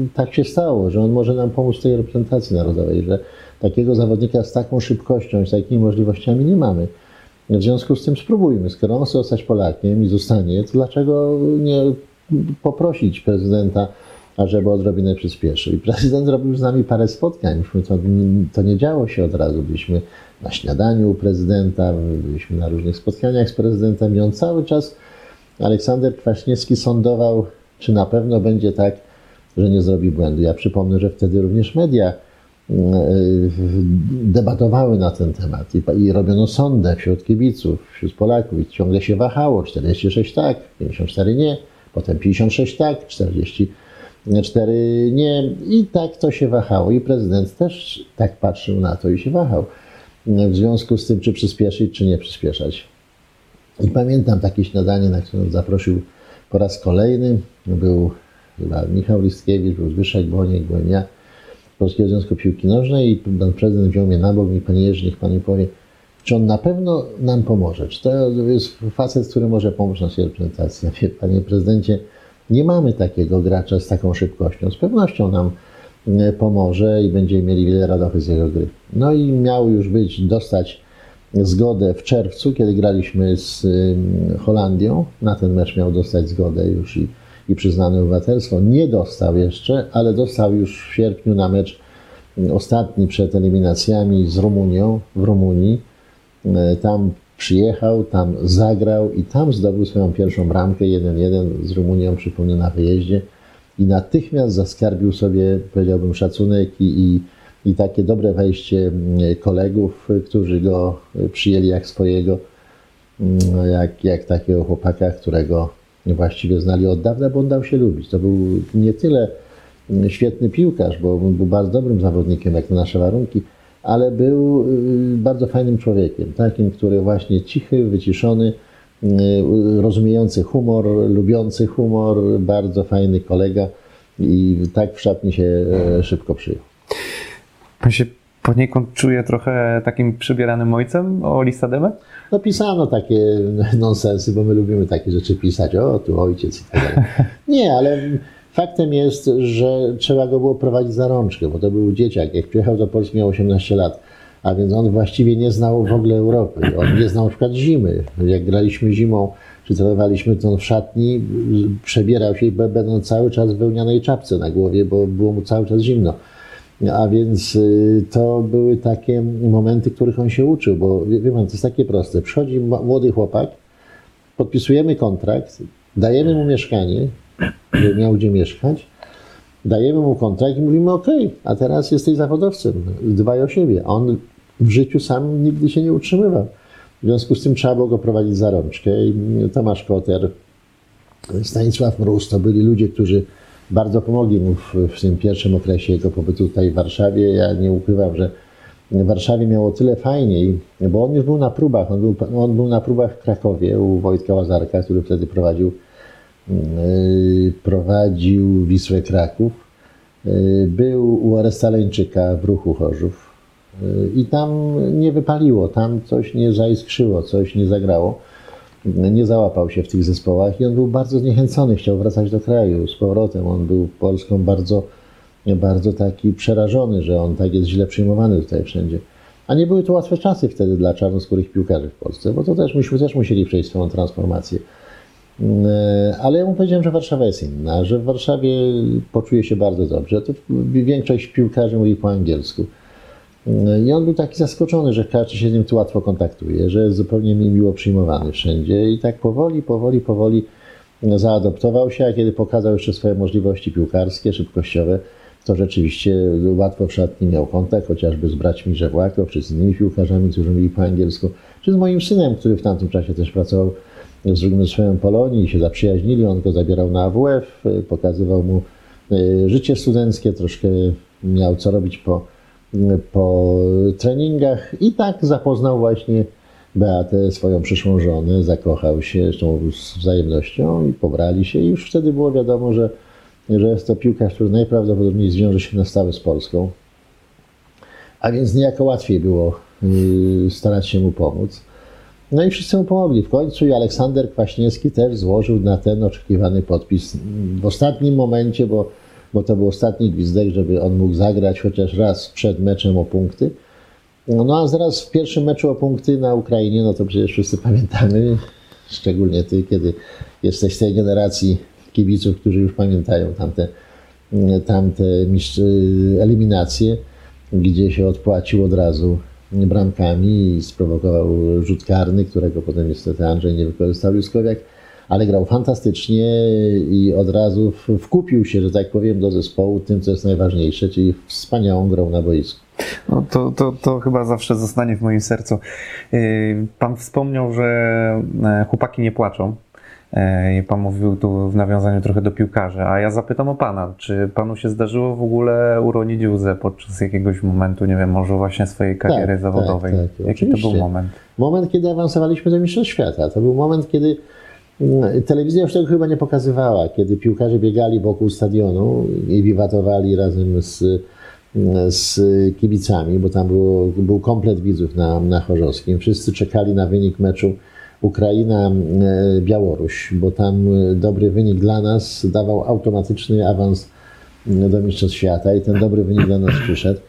yy, tak się stało, że on może nam pomóc w tej reprezentacji narodowej, że takiego zawodnika z taką szybkością, z takimi możliwościami nie mamy. W związku z tym spróbujmy. Skoro on chce zostać Polakiem i zostanie, to dlaczego nie poprosić prezydenta ażeby odrobinę przyspieszył. I prezydent zrobił z nami parę spotkań. To, to nie działo się od razu. Byliśmy na śniadaniu u prezydenta, byliśmy na różnych spotkaniach z prezydentem i on cały czas, Aleksander Kwaśniewski sądował, czy na pewno będzie tak, że nie zrobi błędu. Ja przypomnę, że wtedy również media debatowały na ten temat i, i robiono sondę wśród kibiców, wśród Polaków i ciągle się wahało. 46 tak, 54 nie, potem 56 tak, 40 cztery nie. I tak to się wahało. I prezydent też tak patrzył na to i się wahał. W związku z tym, czy przyspieszyć, czy nie przyspieszać. I pamiętam takie śniadanie, na które zaprosił po raz kolejny. Był chyba Michał Listkiewicz, był Zbyszek Boniek, byłem ja Polskiego Związku Piłki Nożnej i pan prezydent wziął mnie na bok i panie Jerzy, niech pan mi powie, czy on na pewno nam pomoże? Czy to jest facet, który może pomóc naszej reprezentacji? Ja mówię, panie prezydencie, nie mamy takiego gracza z taką szybkością. Z pewnością nam e, pomoże i będziemy mieli wiele radochy z jego gry. No i miał już być, dostać zgodę w czerwcu, kiedy graliśmy z Holandią. Na ten mecz miał dostać zgodę już i, i przyznane obywatelstwo. Nie dostał jeszcze, ale dostał już w sierpniu na mecz ostatni przed eliminacjami z Rumunią w Rumunii. E, tam przyjechał, tam zagrał i tam zdobył swoją pierwszą bramkę 1-1 z Rumunią, przypomnę, na wyjeździe. I natychmiast zaskarbił sobie, powiedziałbym, szacunek i, i, i takie dobre wejście mm, kolegów, którzy go przyjęli jak swojego, mm, jak, jak takiego chłopaka, którego właściwie znali od dawna, bo on dał się lubić. To był nie tyle świetny piłkarz, bo był bardzo dobrym zawodnikiem, jak na nasze warunki, ale był y, bardzo fajnym człowiekiem, takim, który właśnie cichy, wyciszony, y, rozumiejący humor, lubiący humor, bardzo fajny kolega i tak w szatni się e, szybko przyjął. Pan się poniekąd czuje trochę takim przybieranym ojcem o Lisademę? No pisano takie nonsensy, bo my lubimy takie rzeczy pisać, o tu ojciec i tak dalej. <laughs> Nie, ale Faktem jest, że trzeba go było prowadzić za rączkę, bo to był dzieciak. Jak przyjechał do Polski, miał 18 lat, a więc on właściwie nie znał w ogóle Europy. On nie znał na przykład zimy. Jak graliśmy zimą, czy trenowaliśmy, to w szatni przebierał się, będąc cały czas w wełnianej czapce na głowie, bo było mu cały czas zimno. A więc y, to były takie momenty, których on się uczył, bo wie pan, to jest takie proste. Przychodzi młody chłopak, podpisujemy kontrakt, dajemy mu mieszkanie, żeby miał gdzie mieszkać. Dajemy mu kontrakt i mówimy, ok, a teraz jesteś zawodowcem, dbaj o siebie. On w życiu sam nigdy się nie utrzymywał. W związku z tym trzeba było go prowadzić za rączkę. I Tomasz Koter, Stanisław Mróz to byli ludzie, którzy bardzo pomogli mu w, w tym pierwszym okresie jego pobytu tutaj w Warszawie. Ja nie ukrywam, że w Warszawie miało tyle fajniej, bo on już był na próbach. On był, on był na próbach w Krakowie u Wojtka Łazarka, który wtedy prowadził prowadził Wisłę Kraków. Był u Arestaleńczyka w ruchu Chorzów i tam nie wypaliło, tam coś nie zaiskrzyło, coś nie zagrało. Nie załapał się w tych zespołach i on był bardzo zniechęcony, chciał wracać do kraju z powrotem. On był Polską bardzo, bardzo taki przerażony, że on tak jest źle przyjmowany tutaj wszędzie. A nie były to łatwe czasy wtedy dla czarnoskórych piłkarzy w Polsce, bo to też myśmy też musieli przejść swoją transformację. E, ale ja mu powiedziałem, że Warszawa jest inna, że w Warszawie poczuje się bardzo dobrze. To większość piłkarzy mówi po angielsku. E, I on był taki zaskoczony, że każdy się z nim tu łatwo kontaktuje, że jest zupełnie miło przyjmowany wszędzie. I tak powoli, powoli, powoli zaadoptował się, a kiedy pokazał jeszcze swoje możliwości piłkarskie, szybkościowe, to rzeczywiście łatwo w szatni miał kontakt, chociażby z braćmi Żewłakow, czy z innymi piłkarzami, którzy mówili po angielsku, czy z moim synem, który w tamtym czasie też pracował z drugim swoją Polonii i się zaprzyjaźnili. On go zabierał na AWF, pokazywał mu e, życie studenckie, troszkę miał co robić po, po treningach i tak zapoznał właśnie Beatę, swoją przyszłą żonę, zakochał się, zresztą z wzajemnością i pobrali się i już wtedy było wiadomo, że że jest to piłkarz, który najprawdopodobniej zwiąże się na stałe z Polską. A więc niejako łatwiej było y, starać się mu pomóc. No i wszyscy mu pomogli. W końcu i Aleksander Kwaśniewski też złożył na ten oczekiwany podpis w ostatnim momencie, bo, bo to był ostatni gwizdek, żeby on mógł zagrać chociaż raz przed meczem o punkty. No a zaraz w pierwszym meczu o punkty na Ukrainie, no to przecież wszyscy pamiętamy, szczególnie ty, kiedy jesteś tej generacji kibiców, którzy już pamiętają tamte, tamte eliminacje, gdzie się odpłacił od razu bramkami i sprowokował rzut karny, którego potem niestety Andrzej nie wykorzystał Juskowiak, ale grał fantastycznie i od razu wkupił się, że tak powiem, do zespołu tym, co jest najważniejsze, czyli wspaniałą grą na boisku. No to, to, to chyba zawsze zostanie w moim sercu. Yy, pan wspomniał, że e, chłopaki nie płaczą. E, I pan mówił tu w nawiązaniu trochę do piłkarzy, a ja zapytam o pana, czy panu się zdarzyło w ogóle uronić łzę podczas jakiegoś momentu, nie wiem, może właśnie swojej kariery tak, zawodowej? Tak, tak, Jaki oczywiście. to był moment? Moment, kiedy awansowaliśmy do Mistrzostw Świata. To był moment, kiedy telewizja już tego chyba nie pokazywała, kiedy piłkarze biegali wokół stadionu i wiwatowali razem z, z kibicami, bo tam było, był komplet widzów na, na Chorzowskim. Wszyscy czekali na wynik meczu Ukraina-Białoruś, bo tam e, dobry wynik dla nas dawał automatyczny awans do Mistrzostw Świata i ten dobry wynik dla nas przyszedł.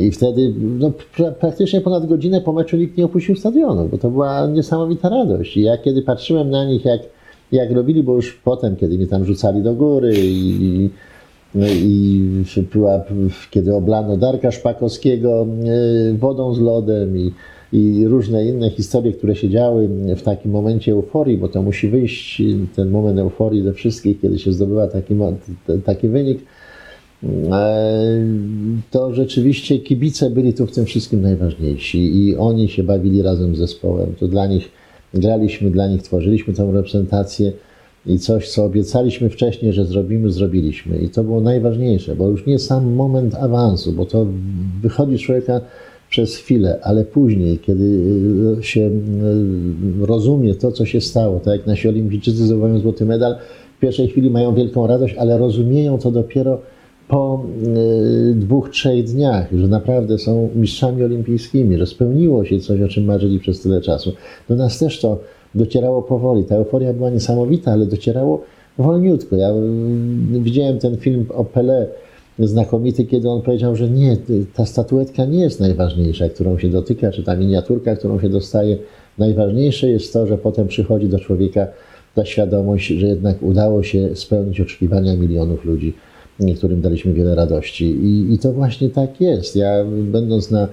I wtedy no, pra praktycznie ponad godzinę po meczu nikt nie opuścił stadionu, bo to była niesamowita radość. I ja kiedy patrzyłem na nich, jak, jak robili, bo już potem, kiedy mnie tam rzucali do góry i, no i była, kiedy oblano Darka Szpakowskiego e, wodą z lodem i i różne inne historie, które się działy w takim momencie euforii, bo to musi wyjść ten moment euforii ze wszystkich, kiedy się zdobywa taki, taki wynik, to rzeczywiście kibice byli tu w tym wszystkim najważniejsi i oni się bawili razem z zespołem. To dla nich graliśmy, dla nich tworzyliśmy tę reprezentację i coś, co obiecaliśmy wcześniej, że zrobimy, zrobiliśmy. I to było najważniejsze, bo już nie sam moment awansu, bo to wychodzi człowieka przez chwilę, ale później, kiedy e, się e, rozumie to, co się stało, tak jak nasi olimpijczycy zdobywają złoty medal, w pierwszej chwili mają wielką radość, ale rozumieją to dopiero po e, dwóch, trzech dniach, że naprawdę są mistrzami olimpijskimi, że spełniło się coś, o czym marzyli przez tyle czasu. Do nas też to docierało powoli. Ta euforia była niesamowita, ale docierało wolniutko. Ja widziałem ten film o Pelé, znakomity, kiedy on powiedział, że nie, ta statuetka nie jest najważniejsza, którą się dotyka, czy ta miniaturka, którą się dostaje. Najważniejsze jest to, że potem przychodzi do człowieka ta świadomość, że jednak udało się spełnić oczekiwania milionów ludzi, którym daliśmy wiele radości. I, i to właśnie tak jest. Ja będąc na,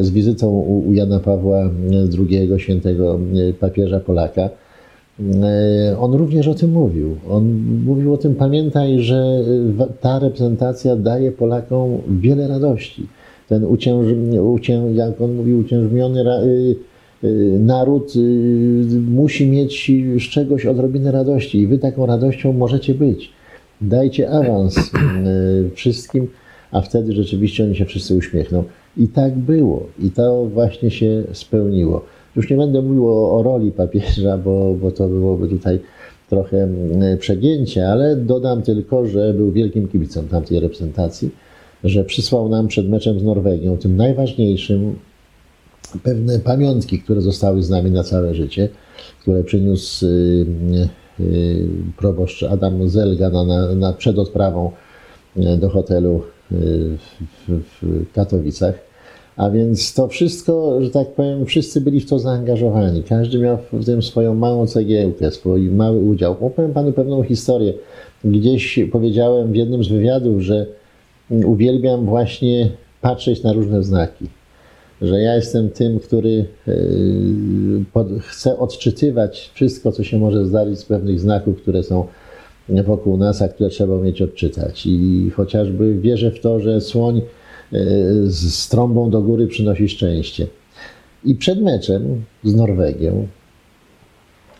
z wizytą u, u Jana Pawła II, świętego papieża Polaka, E, on również o tym mówił. On mówił o tym, pamiętaj, że ta reprezentacja daje Polakom wiele radości. Ten ucięż, ucię, jak on mówił, uciężmiony e, naród musi mieć z czegoś odrobinę radości i wy taką radością możecie być. Dajcie awans wszystkim, a wtedy rzeczywiście oni się wszyscy uśmiechną. I tak było. I to właśnie się spełniło. Już nie będę mówił o, o roli papieża, bo, bo to byłoby tutaj trochę przegięcie, ale dodam tylko, że był wielkim kibicem tamtej reprezentacji, że przysłał nam przed meczem z Norwegią, tym najważniejszym, pewne pamiątki, które zostały z nami na całe życie, które przyniósł y, y, proboszcz Adam Zelga na, na, na przed odprawą y, do hotelu w, w Katowicach. A więc to wszystko, że tak powiem, wszyscy byli w to zaangażowani. Każdy miał w tym swoją małą cegiełkę, swój mały udział. Opowiem Panu pewną historię. Gdzieś powiedziałem w jednym z wywiadów, że uwielbiam właśnie patrzeć na różne znaki. Że ja jestem tym, który yy, chce odczytywać wszystko, co się może zdarzyć z pewnych znaków, które są wokół nas, a które trzeba mieć odczytać. I chociażby wierzę w to, że słoń z trąbą do góry przynosi szczęście. I przed meczem z Norwegią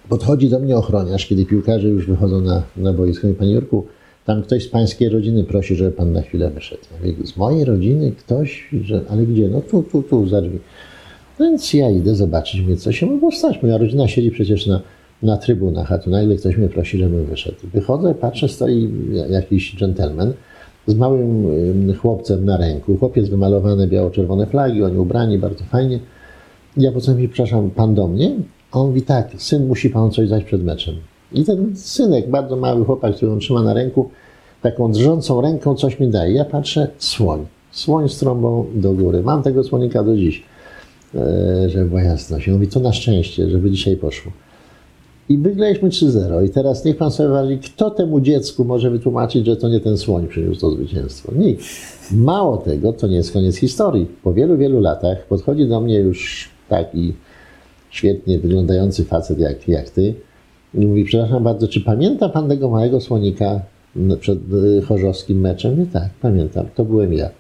podchodzi do mnie ochroniarz, kiedy piłkarze już wychodzą na, na boisko i Panie Jurku, tam ktoś z Pańskiej rodziny prosi, żeby Pan na chwilę wyszedł. Ja mówię, z mojej rodziny ktoś, że, ale gdzie? No tu, tu, tu, za drzwi. Więc ja idę zobaczyć mnie, co się mogło stać. Moja rodzina siedzi przecież na, na trybunach, a tu nagle ktoś mnie prosi, żebym wyszedł. Wychodzę, patrzę, stoi jakiś dżentelmen, z małym chłopcem na ręku. Chłopiec wymalowany biało-czerwone flagi, oni ubrani bardzo fajnie. Ja potem mi, przepraszam, pan do mnie? A on mówi tak, syn musi pan coś dać przed meczem. I ten synek, bardzo mały chłopak, który on trzyma na ręku, taką drżącą ręką coś mi daje. Ja patrzę, słoń. Słoń z trąbą do góry. Mam tego słonika do dziś, e, żeby była jasność. I mówi, to na szczęście, żeby dzisiaj poszło. I wygraliśmy 3-0. I teraz niech pan sobie wyobrazi, kto temu dziecku może wytłumaczyć, że to nie ten słoń przyniósł to zwycięstwo. Nikt. Mało tego, to nie jest koniec historii. Po wielu, wielu latach podchodzi do mnie już taki świetnie wyglądający facet jak, jak ty i mówi, przepraszam bardzo, czy pamięta pan tego małego słonika przed y, chorzowskim meczem? I tak, pamiętam, to byłem ja.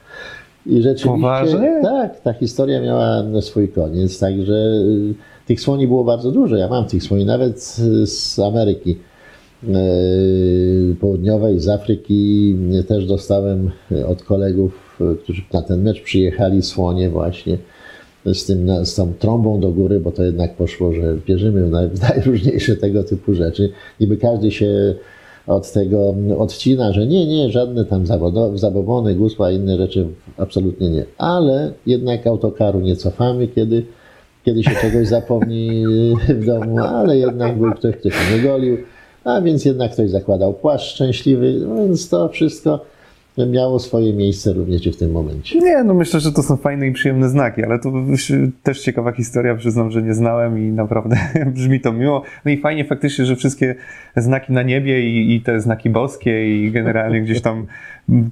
I rzeczywiście, Poważnie? tak, ta historia miała swój koniec, także y, tych słoni było bardzo dużo. Ja mam tych słoni nawet z Ameryki e, Południowej, z Afryki. Też dostałem od kolegów, którzy na ten mecz przyjechali słonie właśnie z, tym, z tą trąbą do góry, bo to jednak poszło, że bierzemy w najróżniejsze <laughs> tego typu rzeczy. Niby każdy się od tego odcina, że nie, nie, żadne tam zabobony, gusła, inne rzeczy absolutnie nie. Ale jednak autokaru nie cofamy, kiedy kiedy się czegoś zapomni w domu, ale jednak był ktoś, kto się nie golił, a więc jednak ktoś zakładał płaszcz szczęśliwy, więc to wszystko miało swoje miejsce również w tym momencie. Nie, no myślę, że to są fajne i przyjemne znaki, ale to też ciekawa historia, przyznam, że nie znałem i naprawdę <laughs> brzmi to miło. No i fajnie faktycznie, że wszystkie znaki na niebie i, i te znaki boskie i generalnie gdzieś tam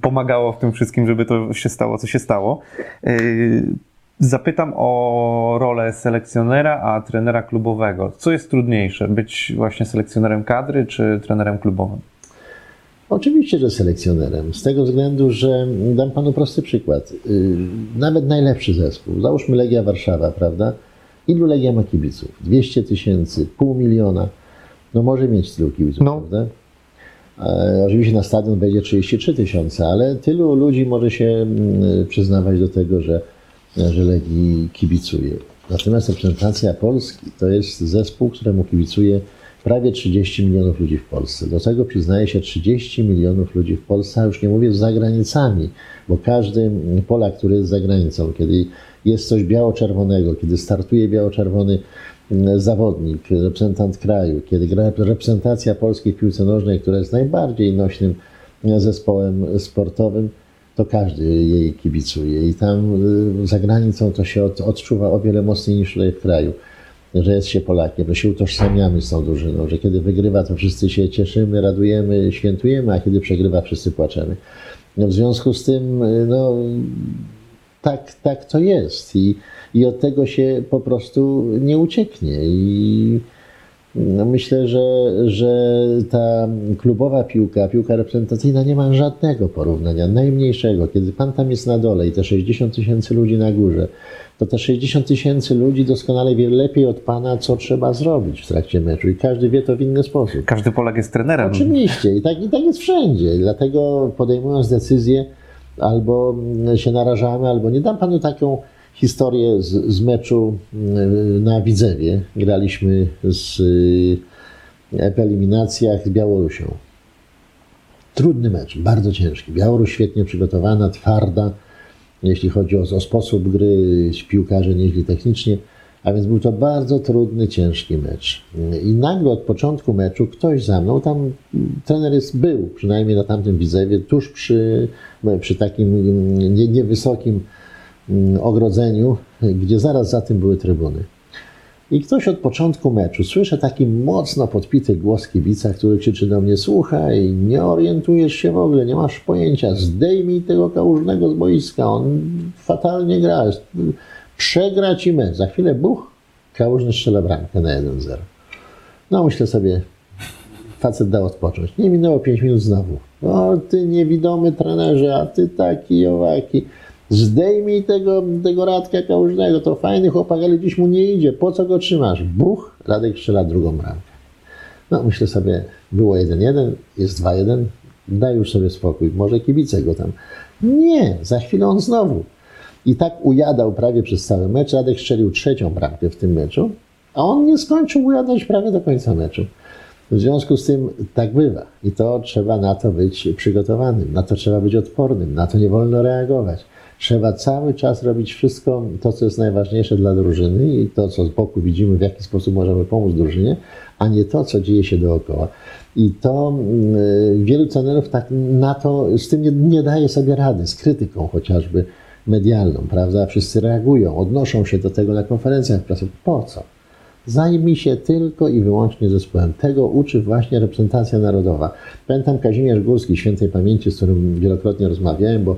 pomagało w tym wszystkim, żeby to się stało, co się stało. Yy, Zapytam o rolę selekcjonera, a trenera klubowego. Co jest trudniejsze, być właśnie selekcjonerem kadry czy trenerem klubowym? Oczywiście, że selekcjonerem. Z tego względu, że dam panu prosty przykład. Y, nawet najlepszy zespół, załóżmy Legia Warszawa, prawda? Ilu Legia ma kibiców? 200 tysięcy, pół miliona. No może mieć tylu kibiców, no. prawda? E, oczywiście na stadion będzie 33 tysiące, ale tylu ludzi może się mm, przyznawać do tego, że że Legii kibicuje. Natomiast reprezentacja Polski to jest zespół, któremu kibicuje prawie 30 milionów ludzi w Polsce. Do tego przyznaje się 30 milionów ludzi w Polsce, a już nie mówię za granicami, bo każdy Polak, który jest za granicą, kiedy jest coś biało-czerwonego, kiedy startuje biało-czerwony mm, zawodnik, reprezentant kraju, kiedy gra reprezentacja Polski w piłce nożnej, która jest najbardziej nośnym zespołem sportowym, to każdy jej kibicuje i tam y, za granicą to się od, odczuwa o wiele mocniej niż tutaj w kraju, że jest się Polakiem, że się utożsamiamy z tą drużyną, że kiedy wygrywa, to wszyscy się cieszymy, radujemy, świętujemy, a kiedy przegrywa, wszyscy płaczemy. No w związku z tym, no, tak, tak to jest i, i od tego się po prostu nie ucieknie i no myślę, że, że ta klubowa piłka, piłka reprezentacyjna nie ma żadnego porównania, najmniejszego. Kiedy pan tam jest na dole i te 60 tysięcy ludzi na górze, to te 60 tysięcy ludzi doskonale wie lepiej od pana, co trzeba zrobić w trakcie meczu i każdy wie to w inny sposób. Każdy Polak jest trenerem. Oczywiście i tak, i tak jest wszędzie. Dlatego podejmując decyzję, albo się narażamy, albo nie dam panu taką historię z, z meczu y, na Widzewie. Graliśmy z y, w eliminacjach z Białorusią. Trudny mecz, bardzo ciężki. Białoruś świetnie przygotowana, twarda, jeśli chodzi o, o sposób gry, piłkarze nieźli technicznie, a więc był to bardzo trudny, ciężki mecz. I nagle od początku meczu ktoś za mną, tam trener jest, był przynajmniej na tamtym widzewie, tuż przy, przy takim nie, niewysokim mm, ogrodzeniu, gdzie zaraz za tym były trybuny. I ktoś od początku meczu, słyszę taki mocno podpity głos kibica, który krzyczy do mnie, słuchaj, nie orientujesz się w ogóle, nie masz pojęcia, zdejmij tego kałużnego z boiska, on fatalnie gra, przegra ci mecz. Za chwilę buch, kałużny strzela bramkę na 1-0. No myślę sobie, facet dał odpocząć. Nie minęło 5 minut znowu. O, ty niewidomy trenerze, a ty taki owaki. Zdejmij tego, tego Radka Kałużnego, to fajny chłopak, ale dziś mu nie idzie, po co go trzymasz? Buch, Radek strzela drugą bramkę. No myślę sobie, było 1-1, jest 2-1, daj już sobie spokój, może kibice go tam. Nie, za chwilę on znowu. I tak ujadał prawie przez cały mecz. Radek strzelił trzecią bramkę w tym meczu, a on nie skończył ujadać prawie do końca meczu. W związku z tym tak bywa i to trzeba na to być przygotowanym, na to trzeba być odpornym, na to nie wolno reagować. Trzeba cały czas robić wszystko to, co jest najważniejsze dla drużyny i to, co z boku widzimy, w jaki sposób możemy pomóc drużynie, a nie to, co dzieje się dookoła. I to y, wielu trenerów tak na to, z tym nie, nie daje sobie rady, z krytyką chociażby medialną, prawda? Wszyscy reagują, odnoszą się do tego na konferencjach prasowych. Po co? Zajmij się tylko i wyłącznie zespołem. Tego uczy właśnie reprezentacja narodowa. Pamiętam Kazimierz Górski, świętej pamięci, z którym wielokrotnie rozmawiałem, bo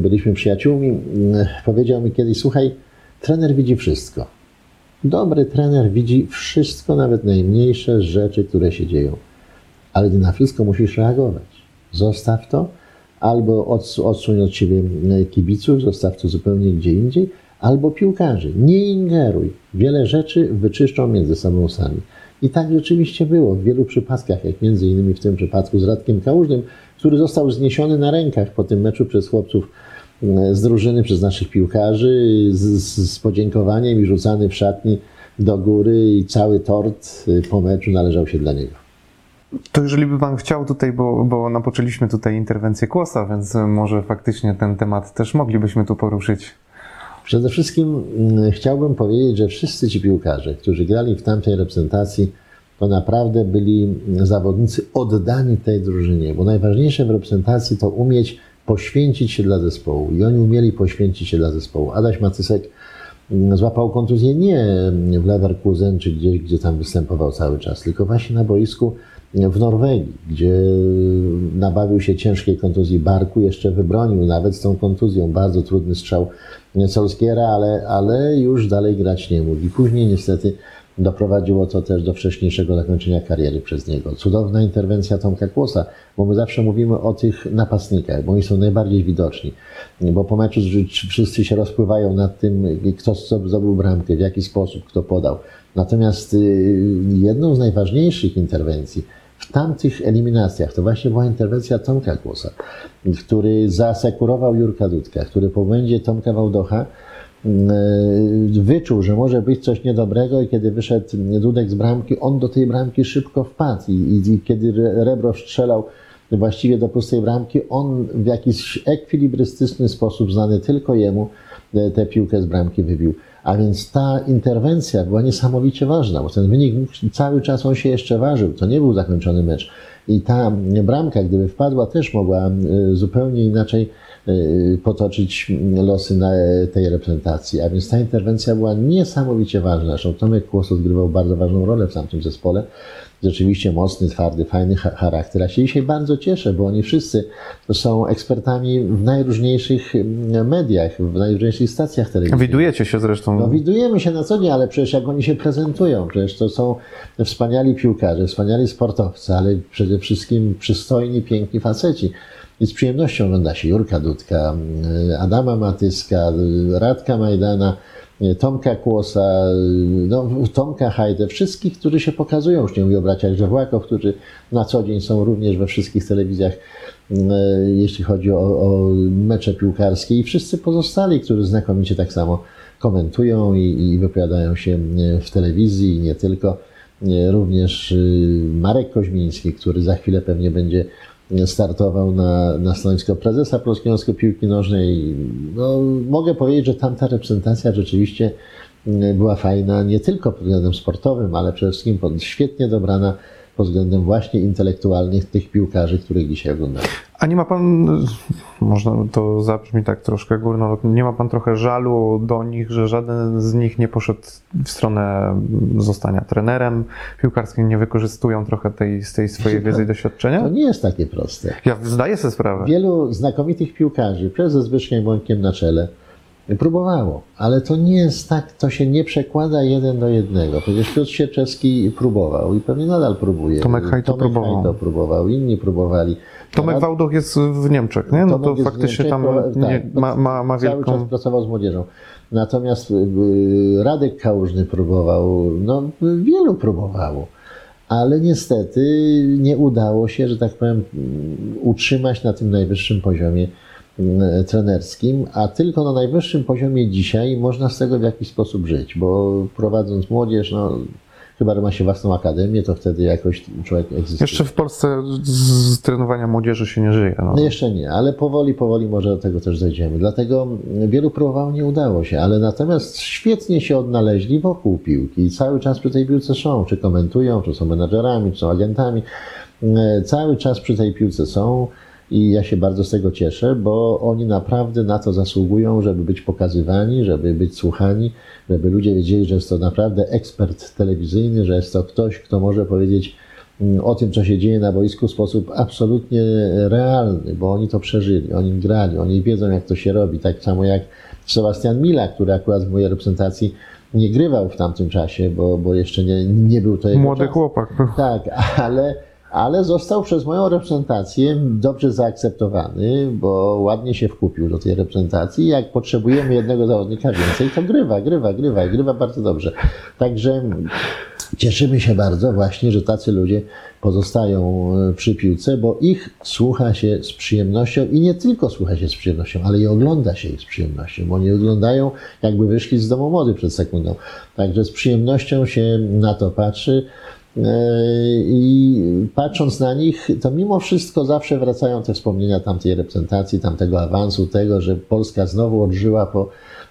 byliśmy przyjaciółmi, mm, powiedział mi kiedyś, słuchaj, trener widzi wszystko. Dobry trener widzi wszystko, nawet najmniejsze rzeczy, które się dzieją. Ale nie na wszystko musisz reagować. Zostaw to, albo odsuń od siebie e, kibiców, zostaw to zupełnie gdzie indziej, albo piłkarzy. Nie ingeruj. Wiele rzeczy wyczyszczą między sobą sami. I tak rzeczywiście było w wielu przypadkach, jak między innymi w tym przypadku z Radkiem Kałużnym, który został zniesiony na rękach po tym meczu przez chłopców z drużyny, przez naszych piłkarzy, z, z podziękowaniem i rzucany w szatni do góry i cały tort y, po meczu należał się dla niego. To jeżeli by Pan chciał tutaj, bo, bo napoczęliśmy tutaj interwencję Kłosa, więc może faktycznie ten temat też moglibyśmy tu poruszyć. Przede wszystkim mm, chciałbym powiedzieć, że wszyscy ci piłkarze, którzy grali w tamtej reprezentacji, to naprawdę byli zawodnicy oddani tej drużynie, bo najważniejsze w reprezentacji to umieć poświęcić się dla zespołu i oni umieli poświęcić się dla zespołu. Adaś Macysek mm, złapał kontuzję nie w Leverkusen czy gdzieś, gdzie tam występował cały czas, tylko właśnie na boisku w Norwegii, gdzie nabawił się ciężkiej kontuzji barku, jeszcze wybronił nawet z tą kontuzją. Bardzo trudny strzał Solskiera, ale, ale już dalej grać nie mógł. I później niestety doprowadziło to też do wcześniejszego zakończenia kariery przez niego. Cudowna interwencja Tomka Kłosa, bo my zawsze mówimy o tych napastnikach, bo oni są najbardziej widoczni. Bo po meczu wszyscy się rozpływają nad tym, kto zdobył bramkę, w jaki sposób, kto podał. Natomiast y, jedną z najważniejszych interwencji w tamtych eliminacjach to właśnie była interwencja Tomka Kłosa, który zasekurował Jurka Dudka, który po błędzie Tomka Wałdocha wyczuł, że może być coś niedobrego i kiedy wyszedł Dudek z bramki, on do tej bramki szybko wpadł i, i, i kiedy Rebro strzelał właściwie do pustej bramki, on w jakiś ekwilibrystyczny sposób, znany tylko jemu, y, tę piłkę z bramki wybił. A więc ta interwencja była niesamowicie ważna, bo ten wynik cały czas on się jeszcze ważył. To nie był zakończony mecz. I ta bramka, gdyby wpadła, też mogła y, zupełnie inaczej y, potoczyć losy na tej reprezentacji. A więc ta interwencja była niesamowicie ważna. Zresztą Tomek Kłos odgrywał bardzo ważną rolę w tamtym zespole rzeczywiście mocny, twardy, fajny charakter. Ja się dzisiaj bardzo cieszę, bo oni wszyscy są ekspertami w najróżniejszych mediach, w najróżniejszych stacjach telewizyjnych. Widujecie się zresztą. No, widujemy się na co dzień, ale przecież jak oni się prezentują, przecież to są wspaniali piłkarze, wspaniali sportowcy, ale przede wszystkim przystojni, piękni faceci. I z przyjemnością ogląda się Jurka Dudka, mm, Adama Matyska, Radka Majdana, Tomka Kłosa, no, Tomka Hajdę, wszystkich, którzy się pokazują, już nie mówię o braciach Żewłakow, którzy na co dzień są również we wszystkich telewizjach, jeśli chodzi o, o mecze piłkarskie i wszyscy pozostali, którzy znakomicie tak samo komentują i, i wypowiadają się w telewizji i nie tylko. również Marek Koźmiński, który za chwilę pewnie będzie startował na, na stanowisko prezesa Polskiego Związku Piłki Nożnej. No, mogę powiedzieć, że tamta reprezentacja rzeczywiście była fajna, nie tylko pod względem sportowym, ale przede wszystkim świetnie dobrana pod względem właśnie intelektualnych tych piłkarzy, których dzisiaj oglądamy. A nie ma pan, można to zabrzmi tak troszkę górnolotnie, nie ma pan trochę żalu do nich, że żaden z nich nie poszedł w stronę zostania trenerem piłkarskim, nie wykorzystują trochę tej, z tej swojej wiedzy i doświadczenia? To nie jest takie proste. Ja zdaję sobie sprawę. Wielu znakomitych piłkarzy, przez ze Zbyszkiem Błąkiem na czele, Próbowało, ale to nie jest tak, to się nie przekłada jeden do jednego. Przecież Piotr Sierczewski próbował i pewnie nadal próbuje. Tomek Hajto Tomek próbował. Hajto próbował, inni próbowali. Tomek Wałdoch jest w Niemczech, nie? No to faktycznie tam nie, tak, ma, ma, ma wielką... Cały czas pracował z młodzieżą. Natomiast y, Radek Kałużny próbował, no wielu próbowało. Ale niestety nie udało się, że tak powiem, utrzymać na tym najwyższym poziomie trenerskim, a tylko na najwyższym poziomie dzisiaj można z tego w jakiś sposób żyć, bo prowadząc młodzież, no, chyba, że ma się własną akademię, to wtedy jakoś człowiek egzystuje. Jeszcze w Polsce z trenowania młodzieży się nie żyje. No. no jeszcze nie, ale powoli, powoli może do tego też dojdziemy. Dlatego wielu próbowało, nie udało się, ale natomiast świetnie się odnaleźli wokół piłki i cały czas przy tej piłce są, czy komentują, czy są menadżerami, czy są agentami. E, cały czas przy tej piłce są i ja się bardzo z tego cieszę, bo oni naprawdę na to zasługują, żeby być pokazywani, żeby być słuchani, żeby ludzie wiedzieli, że jest to naprawdę ekspert telewizyjny, że jest to ktoś, kto może powiedzieć mm, o tym, co się dzieje na boisku w sposób absolutnie realny, bo oni to przeżyli, oni grali, oni wiedzą, jak to się robi. Tak samo jak Sebastian Mila, który akurat w mojej reprezentacji nie grywał w tamtym czasie, bo, bo jeszcze nie, nie był to jego Młody czas. chłopak. Tak, <laughs> ale ale został przez moją reprezentację dobrze zaakceptowany, bo ładnie się wkupił do tej reprezentacji. Jak potrzebujemy jednego zawodnika więcej, to grywa, grywa, grywa grywa bardzo dobrze. Także cieszymy się bardzo właśnie, że tacy ludzie pozostają e, przy piłce, bo ich słucha się z przyjemnością i nie tylko słucha się z przyjemnością, ale i ogląda się ich z przyjemnością, bo oni oglądają jakby wyszli z domu młody przed sekundą. Także z przyjemnością się na to patrzy. E, I patrząc na nich, to mimo wszystko zawsze wracają te wspomnienia tamtej reprezentacji, tamtego awansu, tego, że Polska znowu odżyła po,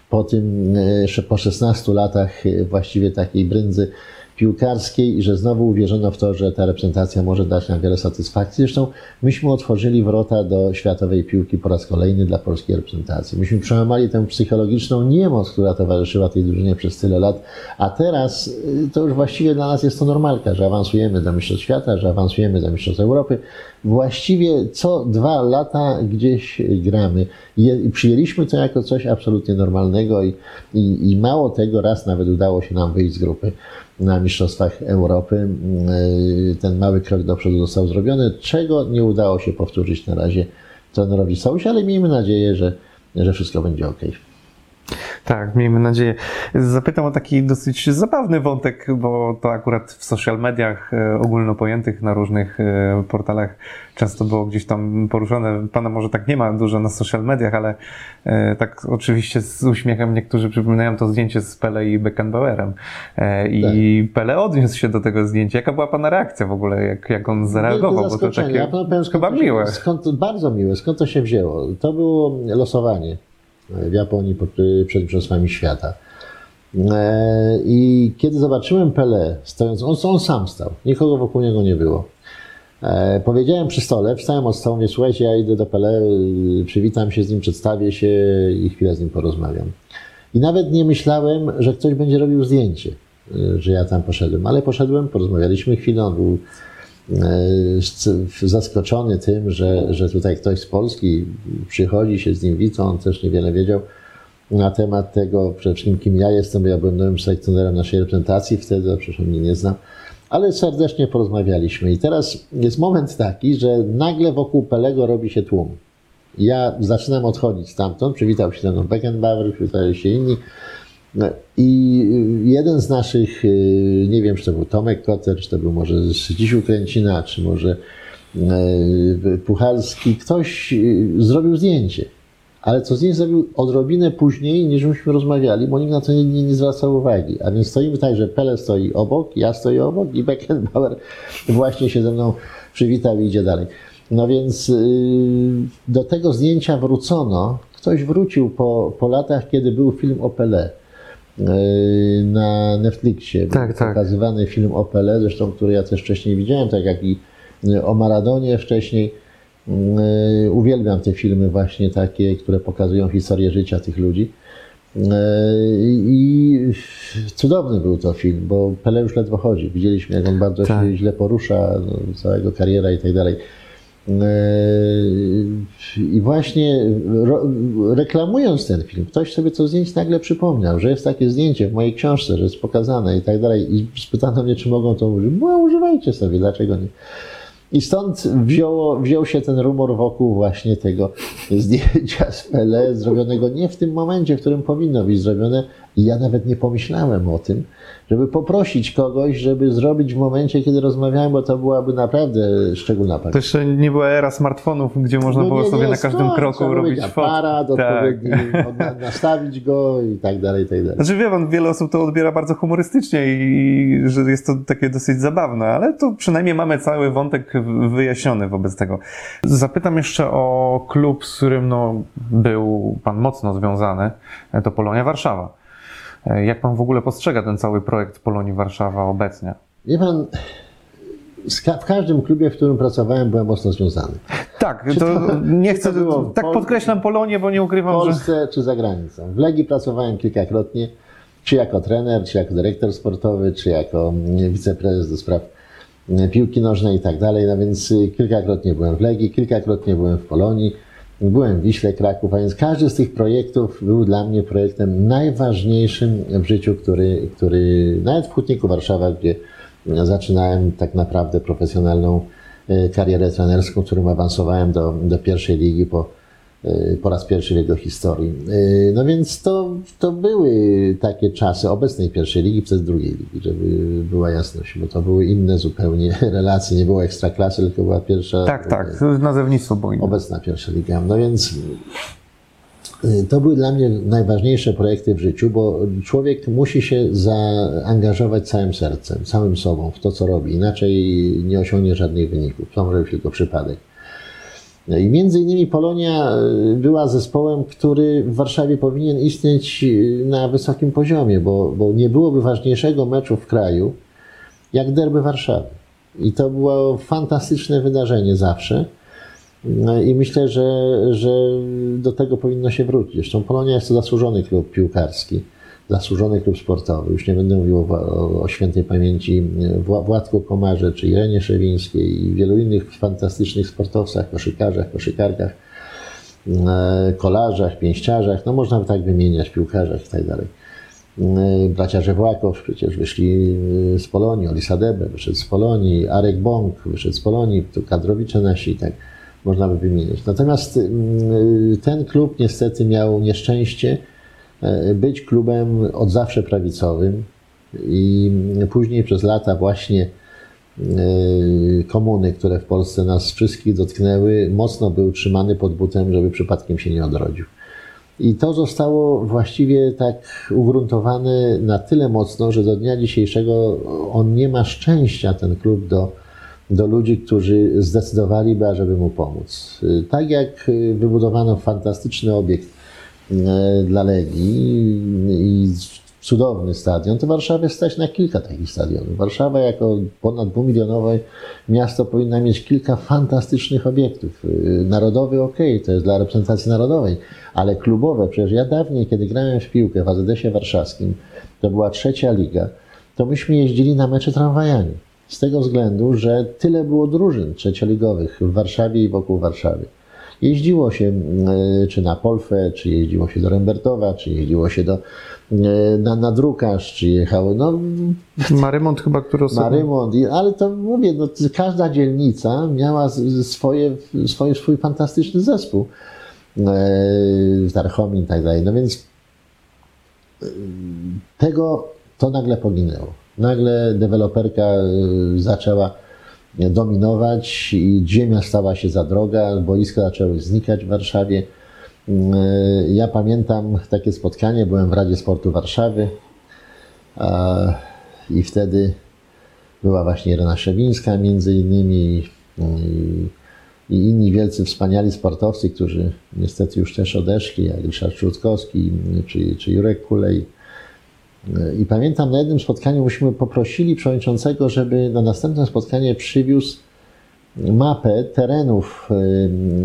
po tym, e, po 16 latach e, właściwie takiej brędzy piłkarskiej i że znowu uwierzono w to, że ta reprezentacja może dać nam wiele satysfakcji. Zresztą myśmy otworzyli wrota do światowej piłki po raz kolejny dla polskiej reprezentacji. Myśmy przełamali tę psychologiczną niemoc, która towarzyszyła tej drużynie przez tyle lat, a teraz y, to już właściwie dla nas jest to normalka, że awansujemy do Mistrzostw Świata, że awansujemy do Mistrzostw Europy. Właściwie co dwa lata gdzieś gramy i przyjęliśmy to jako coś absolutnie normalnego i, i, i mało tego, raz nawet udało się nam wyjść z grupy na Mistrzostwach Europy. Mm, y, ten mały krok do przodu został zrobiony, czego nie udało się powtórzyć na razie trenerowi Sausie, ale miejmy nadzieję, że, że wszystko będzie ok. Tak, miejmy nadzieję. Zapytam o taki dosyć zabawny wątek, bo to akurat w social mediach e, ogólnopojętych na różnych e, portalach często było gdzieś tam poruszone. Pana może tak nie ma dużo na social mediach, ale e, tak oczywiście z uśmiechem niektórzy przypominają to zdjęcie z Pele i Beckenbauerem. I tak. Pele odniósł się do tego zdjęcia. Jaka była Pana reakcja w ogóle, jak, jak on zareagował? Bo to takie ja powiem, chyba miłe. Skąd, bardzo miłe. Skąd to się wzięło? To było losowanie w Japonii przed Mistrzostwami Świata. E, I kiedy zobaczyłem Pele stojąc, on, on sam stał, nikogo wokół niego nie było. E, powiedziałem przy stole, wstałem od stołu, mówię, słuchajcie, ja idę do Pele, y, przywitam się z nim, przedstawię się i chwilę z nim porozmawiam. I nawet nie myślałem, że ktoś będzie robił zdjęcie, y, że ja tam poszedłem, ale poszedłem, porozmawialiśmy chwilę, on był zaskoczony tym, że, że tutaj ktoś z Polski przychodzi się z nim witał, on też niewiele wiedział na temat tego, przede wszystkim kim ja jestem, ja byłem nowym selekcjonerem naszej reprezentacji wtedy, przecież mnie nie znam, ale serdecznie porozmawialiśmy i teraz jest moment taki, że nagle wokół Pelego robi się tłum. Ja zaczynam odchodzić stamtąd, przywitał się ze mną Beckenbauer, przywitali się inni, I jeden z naszych, y, nie wiem, czy to był Tomek Koter, czy to był może Zdzisiu Kręcina, czy może y, Puchalski, ktoś y, zrobił zdjęcie. ale co zdjęcie zrobił odrobinę później, niż myśmy rozmawiali, bo nikt na to nie, nie, nie zwracał uwagi. A więc stoimy tak, że Pele stoi obok, ja stoję obok i Beckenbauer <laughs> właśnie się ze mną przywitał i idzie dalej. No więc do tego zdjęcia wrócono. Ktoś wrócił po, po latach, kiedy był film o Pele na Netflixie. Tak, tak. Pokazywany film o Pele, zresztą który ja też wcześniej widziałem, tak jak i o Maradonie wcześniej. Yy, uwielbiam te filmy właśnie takie, które pokazują historię życia tych ludzi. Yy, I cudowny był to film, bo Pele już ledwo chodzi. Widzieliśmy, jak on bardzo tak. się źle porusza, no, całego kariera i tak dalej. Yy, I właśnie reklamując ten film, ktoś sobie to zdjęcie nagle przypomniał, że jest takie zdjęcie w mojej książce, że jest pokazane i tak dalej. I spytano mnie, czy mogą to użyć. No, używajcie sobie, dlaczego nie? I stąd wzięło, wziął się ten rumor wokół właśnie tego zdjęcia z Pele, zrobionego nie w tym momencie, w którym powinno być zrobione. I ja nawet nie pomyślałem o tym, żeby poprosić kogoś, żeby zrobić w momencie, kiedy rozmawiałem, bo to byłaby naprawdę szczególna pamięć. To jeszcze nie była era smartfonów, gdzie można no było nie, sobie nie, na każdym skąd? kroku robić aparat, tak. <laughs> nastawić go i tak dalej, i tak dalej. Znaczy wie pan, wiele osób to odbiera bardzo humorystycznie i że jest to takie dosyć zabawne, ale to przynajmniej mamy cały wątek wyjaśniony wobec tego. Zapytam jeszcze o klub, z którym no, był pan mocno związany, to Polonia Warszawa. E, jak pan w ogóle postrzega ten cały projekt Polonii Warszawa obecnie? Wie pan, w każdym klubie, w którym pracowałem, byłem mocno związany. Tak, to, to, nie chcę. To tak Pol podkreślam Polonię, bo nie ukrywam. W Polsce że... czy za granicą. W Legii pracowałem kilkakrotnie, czy jako trener, czy jako dyrektor sportowy, czy jako mm, wiceprezes do spraw mm, piłki nożnej i tak dalej. No więc y, kilkakrotnie byłem w Legii, kilkakrotnie byłem w Polonii. Byłem w Wiśle Kraków, a więc każdy z tych projektów był dla mnie projektem najważniejszym w życiu, który, który nawet w Hutniku Warszawa, gdzie zaczynałem tak naprawdę profesjonalną e, karierę trenerską, którym awansowałem do, do pierwszej ligi po po raz pierwszy w jego historii. Y, no więc to, to były takie czasy obecnej pierwszej ligi przez drugiej ligi, żeby była jasność, bo to były inne zupełnie <laughs> relacje, nie było ekstraklasy, tylko była pierwsza... Tak, tak, nazewnictwo było inne. Obecna pierwsza liga. No więc y, to były dla mnie najważniejsze projekty w życiu, bo człowiek musi się zaangażować całym sercem, całym sobą w to, co robi, inaczej nie osiągnie żadnych wyników. To może być tylko przypadek. I między innymi Polonia e, była zespołem, który w Warszawie powinien istnieć e, na wysokim poziomie, bo, bo nie byłoby ważniejszego meczu w kraju jak derby Warszawy. I to było fantastyczne wydarzenie zawsze. No I myślę, że, że do tego powinno się wrócić. Zresztą Polonia jest to zasłużony klub piłkarski zasłużony klub sportowy. Już nie będę mówił o, o świętej pamięci Władku Komarze, czy Irenie Szewińskiej i wielu innych fantastycznych sportowcach, koszykarzach, koszykarkach, e, kolarzach, pięściarzach, no można by tak wymieniać, piłkarzach i tak dalej. E, bracia Żewłakow przecież wyszli e, z Polonii, Olisa Debe wyszedł z Polonii, Arek Bąk wyszedł z Polonii, tu kadrowicze nasi, tak można by wymieniać. Natomiast ten klub niestety miał nieszczęście, E, być klubem od zawsze prawicowym i później przez lata właśnie e, komuny, które w Polsce nas wszystkich dotknęły, mocno był trzymany pod butem, żeby przypadkiem się nie odrodził. I to zostało właściwie tak ugruntowane na tyle mocno, że do dnia dzisiejszego on nie ma szczęścia, ten klub, do, do ludzi, którzy zdecydowaliby, ażeby mu pomóc. E, tak jak wybudowano fantastyczny obiekt E, dla Legii i cudowny stadion, to Warszawa stać na kilka takich stadionów. Warszawa jako ponad dwumilionowe miasto powinna mieć kilka fantastycznych obiektów. E, narodowy ok, to jest dla reprezentacji narodowej, ale klubowe, przecież ja dawniej, kiedy grałem w piłkę w AZS-ie warszawskim, to była trzecia liga, to myśmy jeździli na mecze tramwajami. Z tego względu, że tyle było drużyn trzecioligowych w Warszawie i wokół Warszawy. Jeździło się e, czy na Polfę, czy jeździło się do Rembertowa, czy jeździło się do, e, na, na Drukarz, czy jechało, no... Marymont chyba, który osobiście... Marymont, ale to mówię, no, każda dzielnica miała swoje, swoje, swój fantastyczny zespół. E, Tarchomin i tak dalej. No więc tego to nagle poginęło. Nagle deweloperka zaczęła dominować i ziemia stała się za droga, boiska zaczęły znikać w Warszawie. Ja pamiętam takie spotkanie, byłem w Radzie Sportu Warszawy i wtedy była właśnie Irena Szewińska między innymi i, i inni wielcy wspaniali sportowcy, którzy niestety już też odeszli, jak Ryszard Czutkowski czy, czy Jurek Kulej. I pamiętam na jednym spotkaniu myśmy poprosili przewodniczącego, żeby na następne spotkanie przywiózł mapę terenów,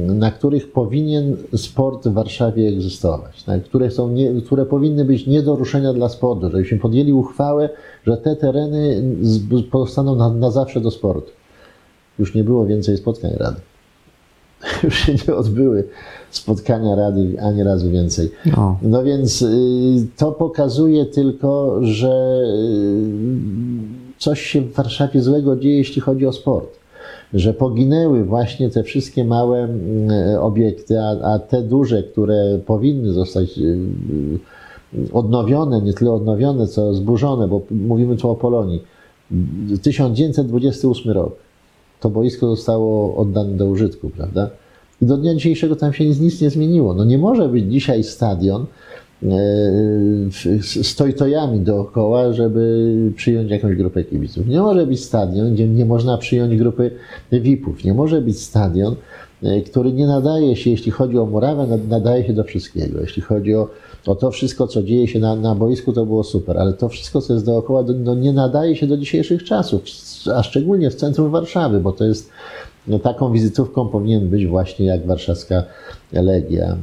na których powinien sport w Warszawie egzystować, które, są nie, które powinny być nie do ruszenia dla sportu, żebyśmy podjęli uchwałę, że te tereny pozostaną na, na zawsze do sportu. Już nie było więcej spotkań Rady. <laughs> Już się nie odbyły spotkania Rady ani razu więcej. No, no więc y, to pokazuje tylko, że y, coś się w Warszawie złego dzieje, jeśli chodzi o sport że poginęły właśnie te wszystkie małe mm, obiekty, a, a te duże, które powinny zostać y, odnowione, nie tyle odnowione, co zburzone, bo mówimy tu o Polonii. 1928 rok. To boisko zostało oddane do użytku, prawda? I do dnia dzisiejszego tam się nic, nic nie zmieniło. No nie może być dzisiaj stadion, z tojtojami dookoła, żeby przyjąć jakąś grupę kibiców. Nie może być stadion, gdzie nie można przyjąć grupy VIP-ów. Nie może być stadion, e, który nie nadaje się, jeśli chodzi o murawę, nadaje się do wszystkiego. Jeśli chodzi o, o to wszystko, co dzieje się na, na boisku, to było super, ale to wszystko, co jest dookoła, no, nie nadaje się do dzisiejszych czasów, a szczególnie w centrum Warszawy, bo to jest no, taką wizytówką powinien być właśnie jak warszawska Legia.